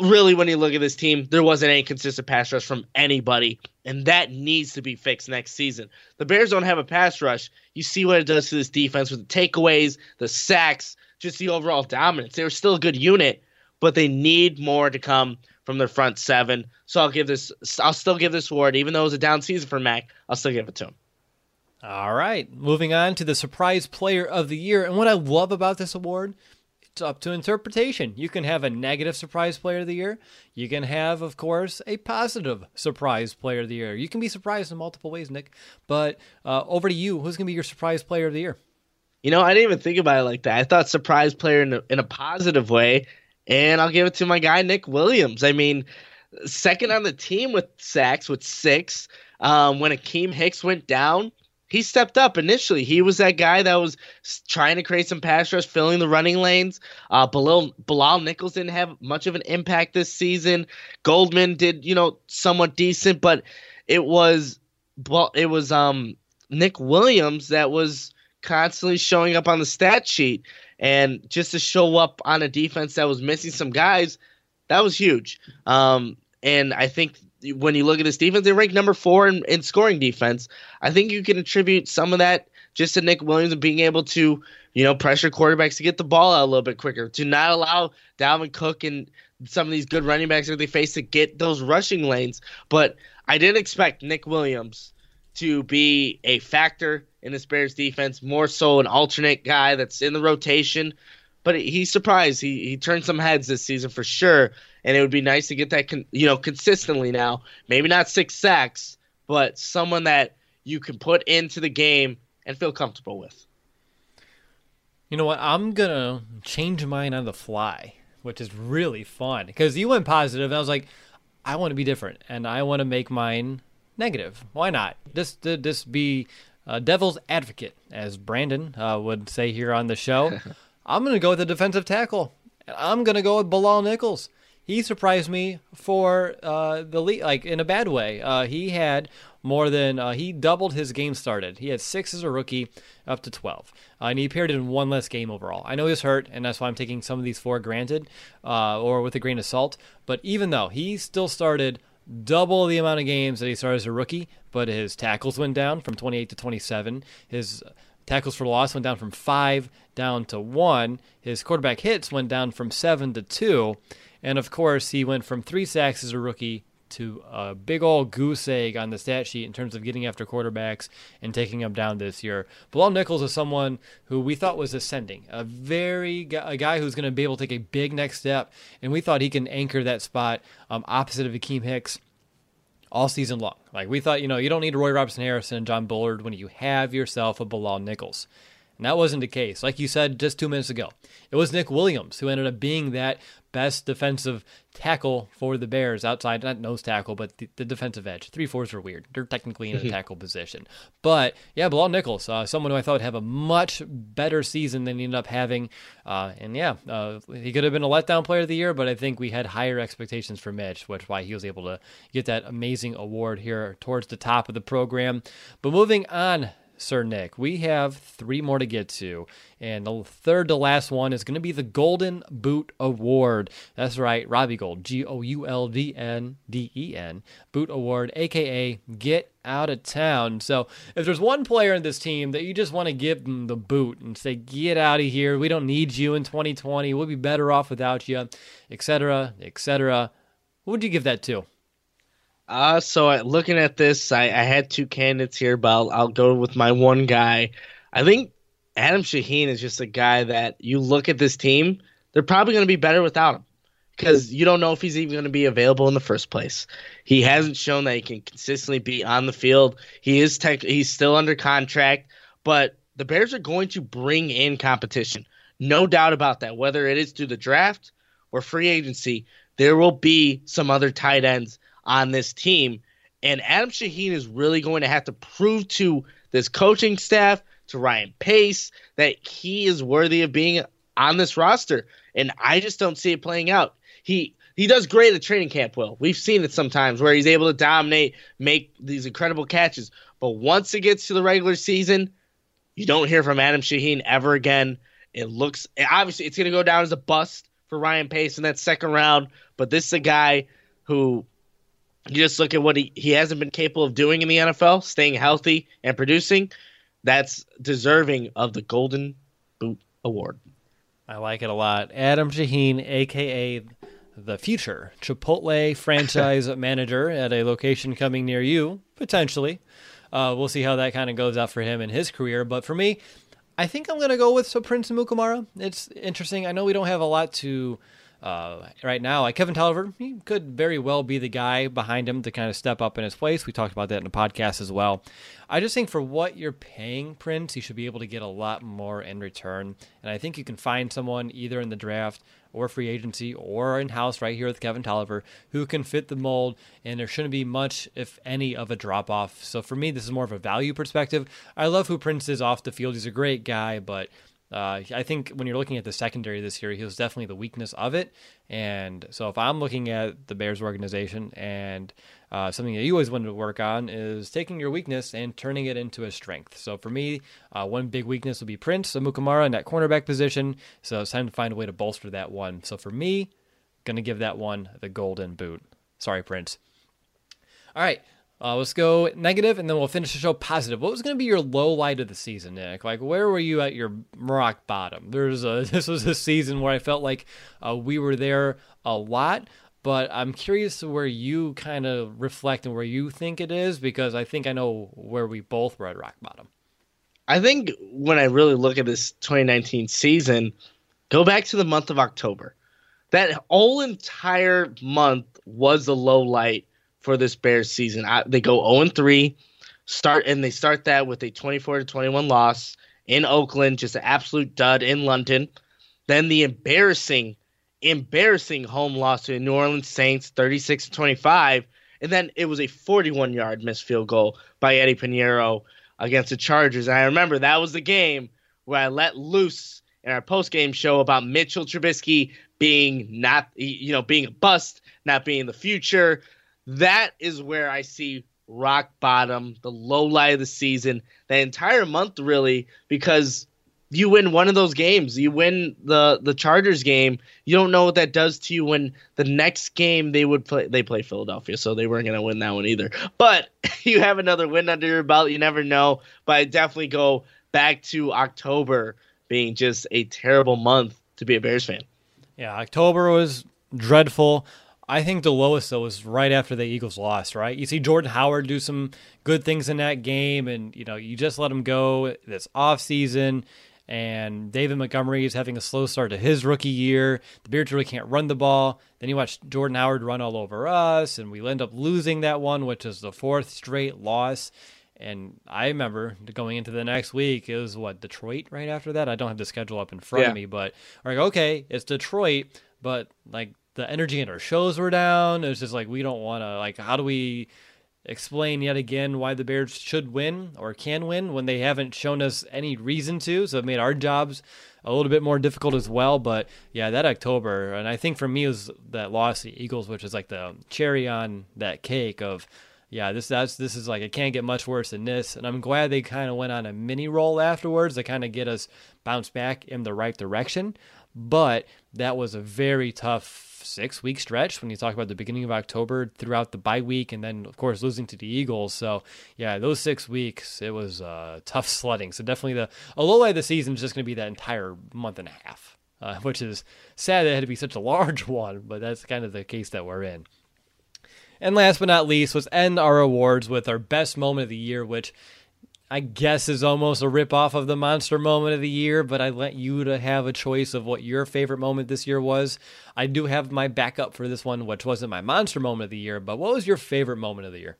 [SPEAKER 3] really, when you look at this team, there wasn't any consistent pass rush from anybody, and that needs to be fixed next season. The Bears don't have a pass rush. You see what it does to this defense with the takeaways, the sacks, just the overall dominance. They were still a good unit, but they need more to come from their front seven. So I'll give this. I'll still give this award, even though it was a down season for Mack. I'll still give it to him.
[SPEAKER 2] All right, moving on to the surprise player of the year, and what I love about this award it's up to interpretation. You can have a negative surprise player of the year. You can have, of course, a positive surprise player of the year. You can be surprised in multiple ways, Nick. But uh, over to you. Who's going to be your surprise player of the year?
[SPEAKER 3] You know, I didn't even think about it like that. I thought surprise player in a, in a positive way, and I'll give it to my guy Nick Williams. I mean, second on the team with sacks with six. Um, when Akiem Hicks went down, he stepped up initially. He was that guy that was trying to create some pass rush, filling the running lanes. Uh, Bilal, Bilal Nichols didn't have much of an impact this season. Goldman did, you know, somewhat decent, but it was, well, it was um Nick Williams that was constantly showing up on the stat sheet, and just to show up on a defense that was missing some guys, that was huge. Um, and I think when you look at this defense, they rank number four in, in scoring defense. I think you can attribute some of that just to Nick Williams being able to, you know, pressure quarterbacks to get the ball out a little bit quicker, to not allow Dalvin Cook and some of these good running backs that they face to get those rushing lanes. But I didn't expect Nick Williams to be a factor in this Bears defense, more so an alternate guy that's in the rotation. But he surprised. He he turned some heads this season for sure, and it would be nice to get that con- you know consistently now. Maybe not six sacks, but someone that you can put into the game and feel comfortable with.
[SPEAKER 2] You know what? I'm gonna change mine on the fly, which is really fun because you went positive, and I was like, I want to be different, and I want to make mine negative. Why not? Just to just be a devil's advocate, as Brandon uh, would say here on the show. *laughs* I'm gonna go with the defensive tackle. I'm gonna go with Bilal Nichols he surprised me for uh, the league, like in a bad way. Uh, he had more than uh, he doubled his game started. He had six as a rookie, up to twelve, uh, and he appeared in one less game overall. I know he was hurt, and that's why I'm taking some of these for granted, uh, or with a grain of salt. But even though he still started double the amount of games that he started as a rookie, but his tackles went down from 28 to 27. His tackles for loss went down from five down to one. His quarterback hits went down from seven to two. And of course, he went from three sacks as a rookie to a big old goose egg on the stat sheet in terms of getting after quarterbacks and taking them down this year. Bilal Nichols is someone who we thought was ascending, a very a guy who's going to be able to take a big next step, and we thought he can anchor that spot um, opposite of Akiem Hicks all season long. Like we thought, you know, you don't need Roy Robertson Harrison and John Bullard when you have yourself a Bilal Nichols. And that wasn't the case. Like you said just two minutes ago, it was Nick Williams who ended up being that best defensive tackle for the Bears outside, not nose tackle, but the, the defensive edge. Three fours are weird. They're technically in a tackle position. But yeah, Bilal Nichols, uh, someone who I thought would have a much better season than he ended up having. Uh, and yeah, uh, he could have been a letdown player of the year, but I think we had higher expectations for Mitch, which is why he was able to get that amazing award here towards the top of the program. But moving on Sir Nick. We have three more to get to. And the third to last one is going to be the Golden Boot Award. That's right, Robbie Gould, G O U L D N D E N, Boot Award, aka Get Out of Town. So if there's one player in this team that you just want to give them the boot and say, Get out of here, we don't need you in 2020, we'll be better off without you, etc., etc., who would you give that to?
[SPEAKER 3] Uh, so I, looking at this, I, I, had two candidates here, but I'll, I'll, go with my one guy. I think Adam Shaheen is just a guy that you look at this team, they're probably going to be better without him because you don't know if he's even going to be available in the first place. He hasn't shown that he can consistently be on the field. He is tech, he's still under contract, but the Bears are going to bring in competition. No doubt about that. Whether it is through the draft or free agency, there will be some other tight ends on this team. And Adam Shaheen is really going to have to prove to this coaching staff, to Ryan Pace, that he is worthy of being on this roster. And I just don't see it playing out. He he does great at training camp, Will. We've seen it sometimes where he's able to dominate, make these incredible catches. But once it gets to the regular season, you don't hear from Adam Shaheen ever again. It looks obviously it's going to go down as a bust for Ryan Pace in that second round. But this is a guy who you just look at what he, he hasn't been capable of doing in the NFL, staying healthy and producing. That's deserving of the Golden Boot Award.
[SPEAKER 2] I like it a lot. Adam Shaheen, aka the future Chipotle franchise *laughs* manager at a location coming near you, potentially. Uh, we'll see how that kind of goes out for him in his career. But for me, I think I'm going to go with so Prince Amukamara. It's interesting. I know we don't have a lot to uh, right now, like Kevin Toliver, he could very well be the guy behind him to kind of step up in his place. We talked about that in the podcast as well. I just think for what you're paying Prince, you should be able to get a lot more in return. And I think you can find someone either in the draft or free agency or in house right here with Kevin Toliver who can fit the mold. And there shouldn't be much, if any, of a drop off. So for me, this is more of a value perspective. I love who Prince is off the field. He's a great guy, but uh, I think when you're looking at the secondary this year, he was definitely the weakness of it. And so if I'm looking at the Bears organization and uh, something that you always wanted to work on is taking your weakness and turning it into a strength. So for me, uh, one big weakness would be Prince Amukamara in that cornerback position. So it's time to find a way to bolster that one. So for me, going to give that one the golden boot. Sorry, Prince. All right. Uh, let's go negative, and then we'll finish the show positive. What was going to be your low light of the season, Nick? Like, where were you at your rock bottom? There's a *laughs* this was a season where I felt like uh, we were there a lot, but I'm curious where you kind of reflect and where you think it is because I think I know where we both were at rock bottom.
[SPEAKER 3] I think when I really look at this 2019 season, go back to the month of October. That whole entire month was a low light for this Bears season. I, they go 0 3, start and they start that with a 24 to 21 loss in Oakland, just an absolute dud in London. Then the embarrassing, embarrassing home loss to the New Orleans Saints, 36 to 25, and then it was a 41 yard missed field goal by Eddie Piñeiro against the Chargers. And I remember that was the game where I let loose in our post game show about Mitchell Trubisky being not, you know, being a bust, not being the future that is where I see rock bottom, the low light of the season, the entire month really, because you win one of those games, you win the the Chargers game, you don't know what that does to you when the next game they would play they play Philadelphia, so they weren't gonna win that one either. But *laughs* you have another win under your belt, you never know. But I definitely go back to October being just a terrible month to be a Bears fan.
[SPEAKER 2] Yeah, October was dreadful. I think the lowest though was right after the Eagles lost. Right, you see Jordan Howard do some good things in that game, and you know you just let him go this off season. And David Montgomery is having a slow start to his rookie year. The Bears really can't run the ball. Then you watch Jordan Howard run all over us, and we end up losing that one, which is the fourth straight loss. And I remember going into the next week, it was what Detroit right after that. I don't have the schedule up in front yeah. of me, but like okay, it's Detroit, but like the energy in our shows were down. It was just like we don't want to like how do we explain yet again why the Bears should win or can win when they haven't shown us any reason to. So it made our jobs a little bit more difficult as well. But yeah, that October, and I think for me was that loss to the Eagles, which is like the cherry on that cake of yeah, this that's this is like it can't get much worse than this. And I'm glad they kind of went on a mini roll afterwards to kind of get us bounce back in the right direction. But that was a very tough six week stretch when you talk about the beginning of October throughout the bye week and then of course losing to the Eagles. So yeah, those six weeks it was uh, tough sledding. So definitely the a low light of the season is just going to be that entire month and a half, uh, *laughs* which is sad that it had to be such a large *laughs* one, but that's kind of the case that we're in. And last but not least, let's end our awards with our best moment of the year, which I guess is almost a rip off of the monster moment of the year, but I let you to have a choice of what your favorite moment this year was. I do have my backup for this one, which wasn't my monster moment of the year, but what was your favorite moment of the year?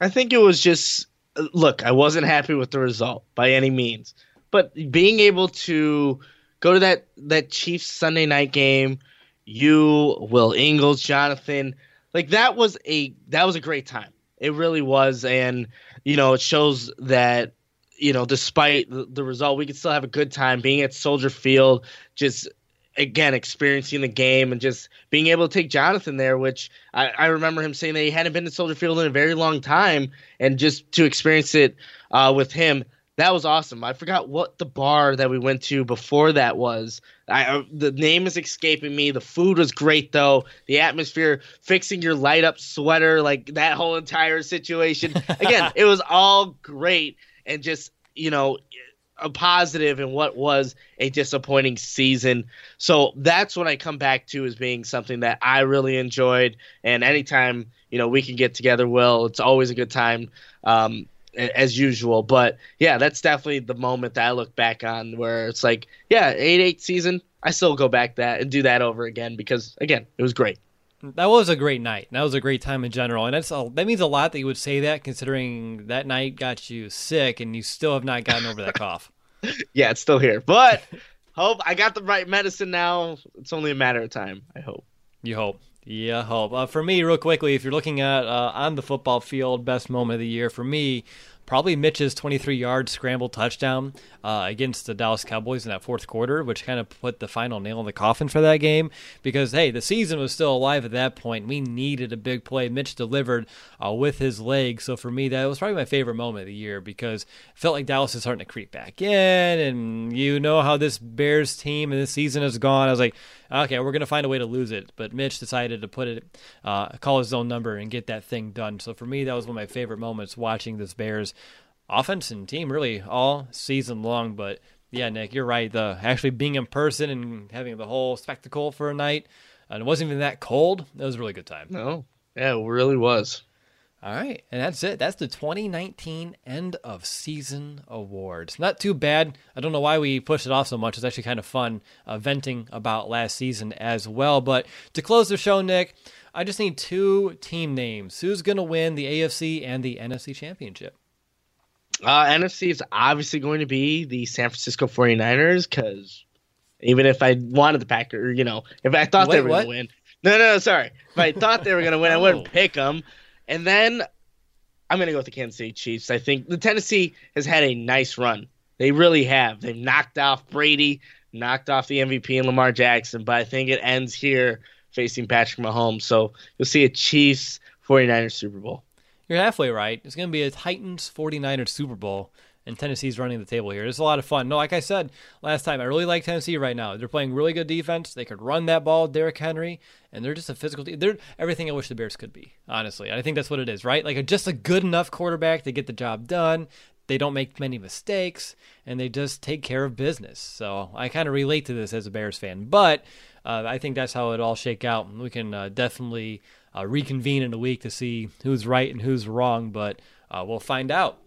[SPEAKER 3] I think it was just look, I wasn't happy with the result by any means, but being able to go to that that Chiefs Sunday night game, you, Will Ingles, Jonathan, like that was a that was a great time. It really was, and you know, it shows that you know, despite the, result, we could still have a good time being at Soldier Field, just again experiencing the game and just being able to take Jonathan there, which I, I, remember him saying that he hadn't been to Soldier Field in a very long time, and just to experience it uh, with him, that was awesome. I forgot what the bar that we went to before that was. I, uh, the name is escaping me. The food was great though. The atmosphere, fixing your light up sweater, like that whole entire situation. *laughs* Again, it was all great and just you know a positive in what was a disappointing season. So that's what I come back to as being something that I really enjoyed. And anytime you know we can get together, Will, it's always a good time. Um, as usual. But yeah, that's definitely the moment that I look back on where it's like, yeah, eight eight season. I still go back that and do that over again because again, it was great.
[SPEAKER 2] That was a great night. That was a great time in general, and that's a, that means a lot that you would say that, considering that night got you sick and you still have not gotten over that *laughs* cough.
[SPEAKER 3] yeah, it's still here, but hope I got the right medicine now. It's only a matter of time. I hope.
[SPEAKER 2] You hope. Yeah, hope. Uh, for me, real quickly, if you're looking at uh, on the football field, best moment of the year for me, probably Mitch's 23 yard scramble touchdown uh, against the Dallas Cowboys in that fourth quarter, which kind of put the final nail in the coffin for that game. Because, hey, the season was still alive at that point. We needed a big play. Mitch delivered uh, with his leg. So for me, that was probably my favorite moment of the year because it felt like Dallas is starting to creep back in. And you know how this Bears team and this season has gone. I was like, okay, we're gonna find a way to lose it. But Mitch decided to put it, uh, call his own number and get that thing done. So for me, that was one of my favorite moments watching this Bears offense and team really all season long. But yeah, Nick, you're right. The actually being in person and having the whole spectacle for a night, and it wasn't even that cold. It was a really good time.
[SPEAKER 3] No, yeah, it really was.
[SPEAKER 2] All right, and that's it. That's the 2019 end of season awards. Not too bad. I don't know why we pushed it off so much. It's actually kind of fun uh, venting about last season as well. But to close the show, Nick, I just need two team names. Who's going to win the AFC and the NFC championship?
[SPEAKER 3] Uh, NFC is obviously going to be the San Francisco 49ers because even if I wanted the Packers, you know, if I thought
[SPEAKER 2] Wait,
[SPEAKER 3] they were going to win, no, no, no, sorry. If I thought they were going to win, I wouldn't *laughs*
[SPEAKER 2] Oh.
[SPEAKER 3] pick them. And then I'm going to go with the Kansas City Chiefs. I think the Tennessee has had a nice run. They really have. They've knocked off Brady, knocked off the MVP and Lamar Jackson, but I think it ends here facing Patrick Mahomes. So you'll see a Chiefs 49ers Super Bowl.
[SPEAKER 2] You're halfway right. It's going to be a Titans 49ers Super Bowl, and Tennessee's running the table here. It's a lot of fun. No, like I said last time, I really like Tennessee right now. They're playing really good defense. They could run that ball, Derrick Henry, and they're just a physical team. They're everything I wish the Bears could be, honestly. I think that's what it is, right? Like just a good enough quarterback to get the job done. They don't make many mistakes, and they just take care of business. So I kind of relate to this as a Bears fan, but uh, I think that's how it all shake out. We can uh, definitely uh, reconvene in a week to see who's right and who's wrong, but uh, we'll find out.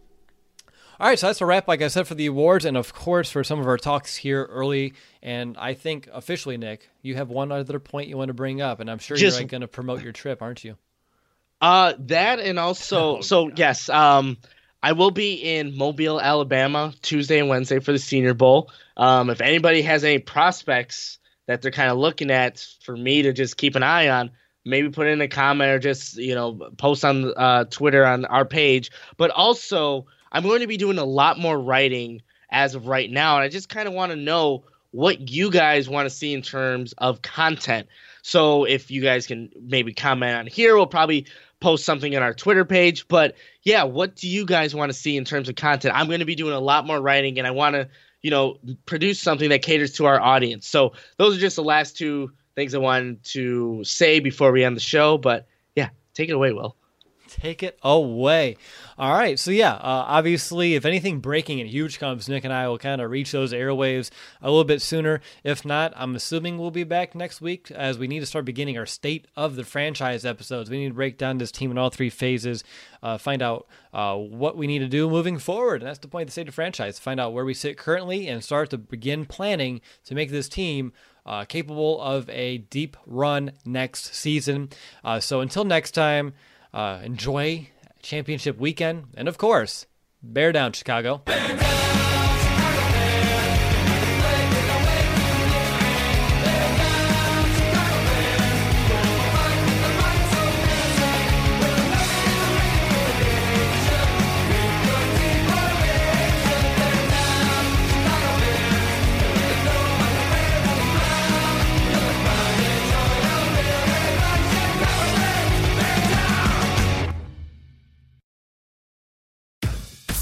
[SPEAKER 2] All right, so that's a wrap, like I said, for the awards, and of course for some of our talks here early. And I think officially, Nick, you have one other point you want to bring up, and I'm sure
[SPEAKER 3] Just-
[SPEAKER 2] you're going to promote your trip, aren't you?
[SPEAKER 3] Uh, that and also, *laughs*
[SPEAKER 2] Oh,
[SPEAKER 3] so yes, um, I will be in Mobile, Alabama, Tuesday and Wednesday for the Senior Bowl. Um, if anybody has any prospects that they're kind of looking at for me to just keep an eye on, maybe put in a comment or just you know post on uh, Twitter on our page. But also, I'm going to be doing a lot more writing as of right now, and I just kind of want to know what you guys want to see in terms of content. So if you guys can maybe comment on here, we'll probably post something on our Twitter page. But yeah, what do you guys want to see in terms of content? I'm going to be doing a lot more writing, and I want to, you know, produce something that caters to our audience. So those are just the last two things I wanted to say before we end the show. But yeah, take it away, Will.
[SPEAKER 2] Take it away. All right. So, yeah, uh, obviously, if anything breaking and huge comes, Nick and I will kind of reach those airwaves a little bit sooner. If not, I'm assuming we'll be back next week as we need to start beginning our state of the franchise episodes. We need to break down this team in all three phases, uh, find out uh, what we need to do moving forward. And that's the point of the state of franchise find out where we sit currently and start to begin planning to make this team. Uh, capable of a deep run next season. Uh, so until next time, uh, enjoy championship weekend, and of course, bear down, Chicago.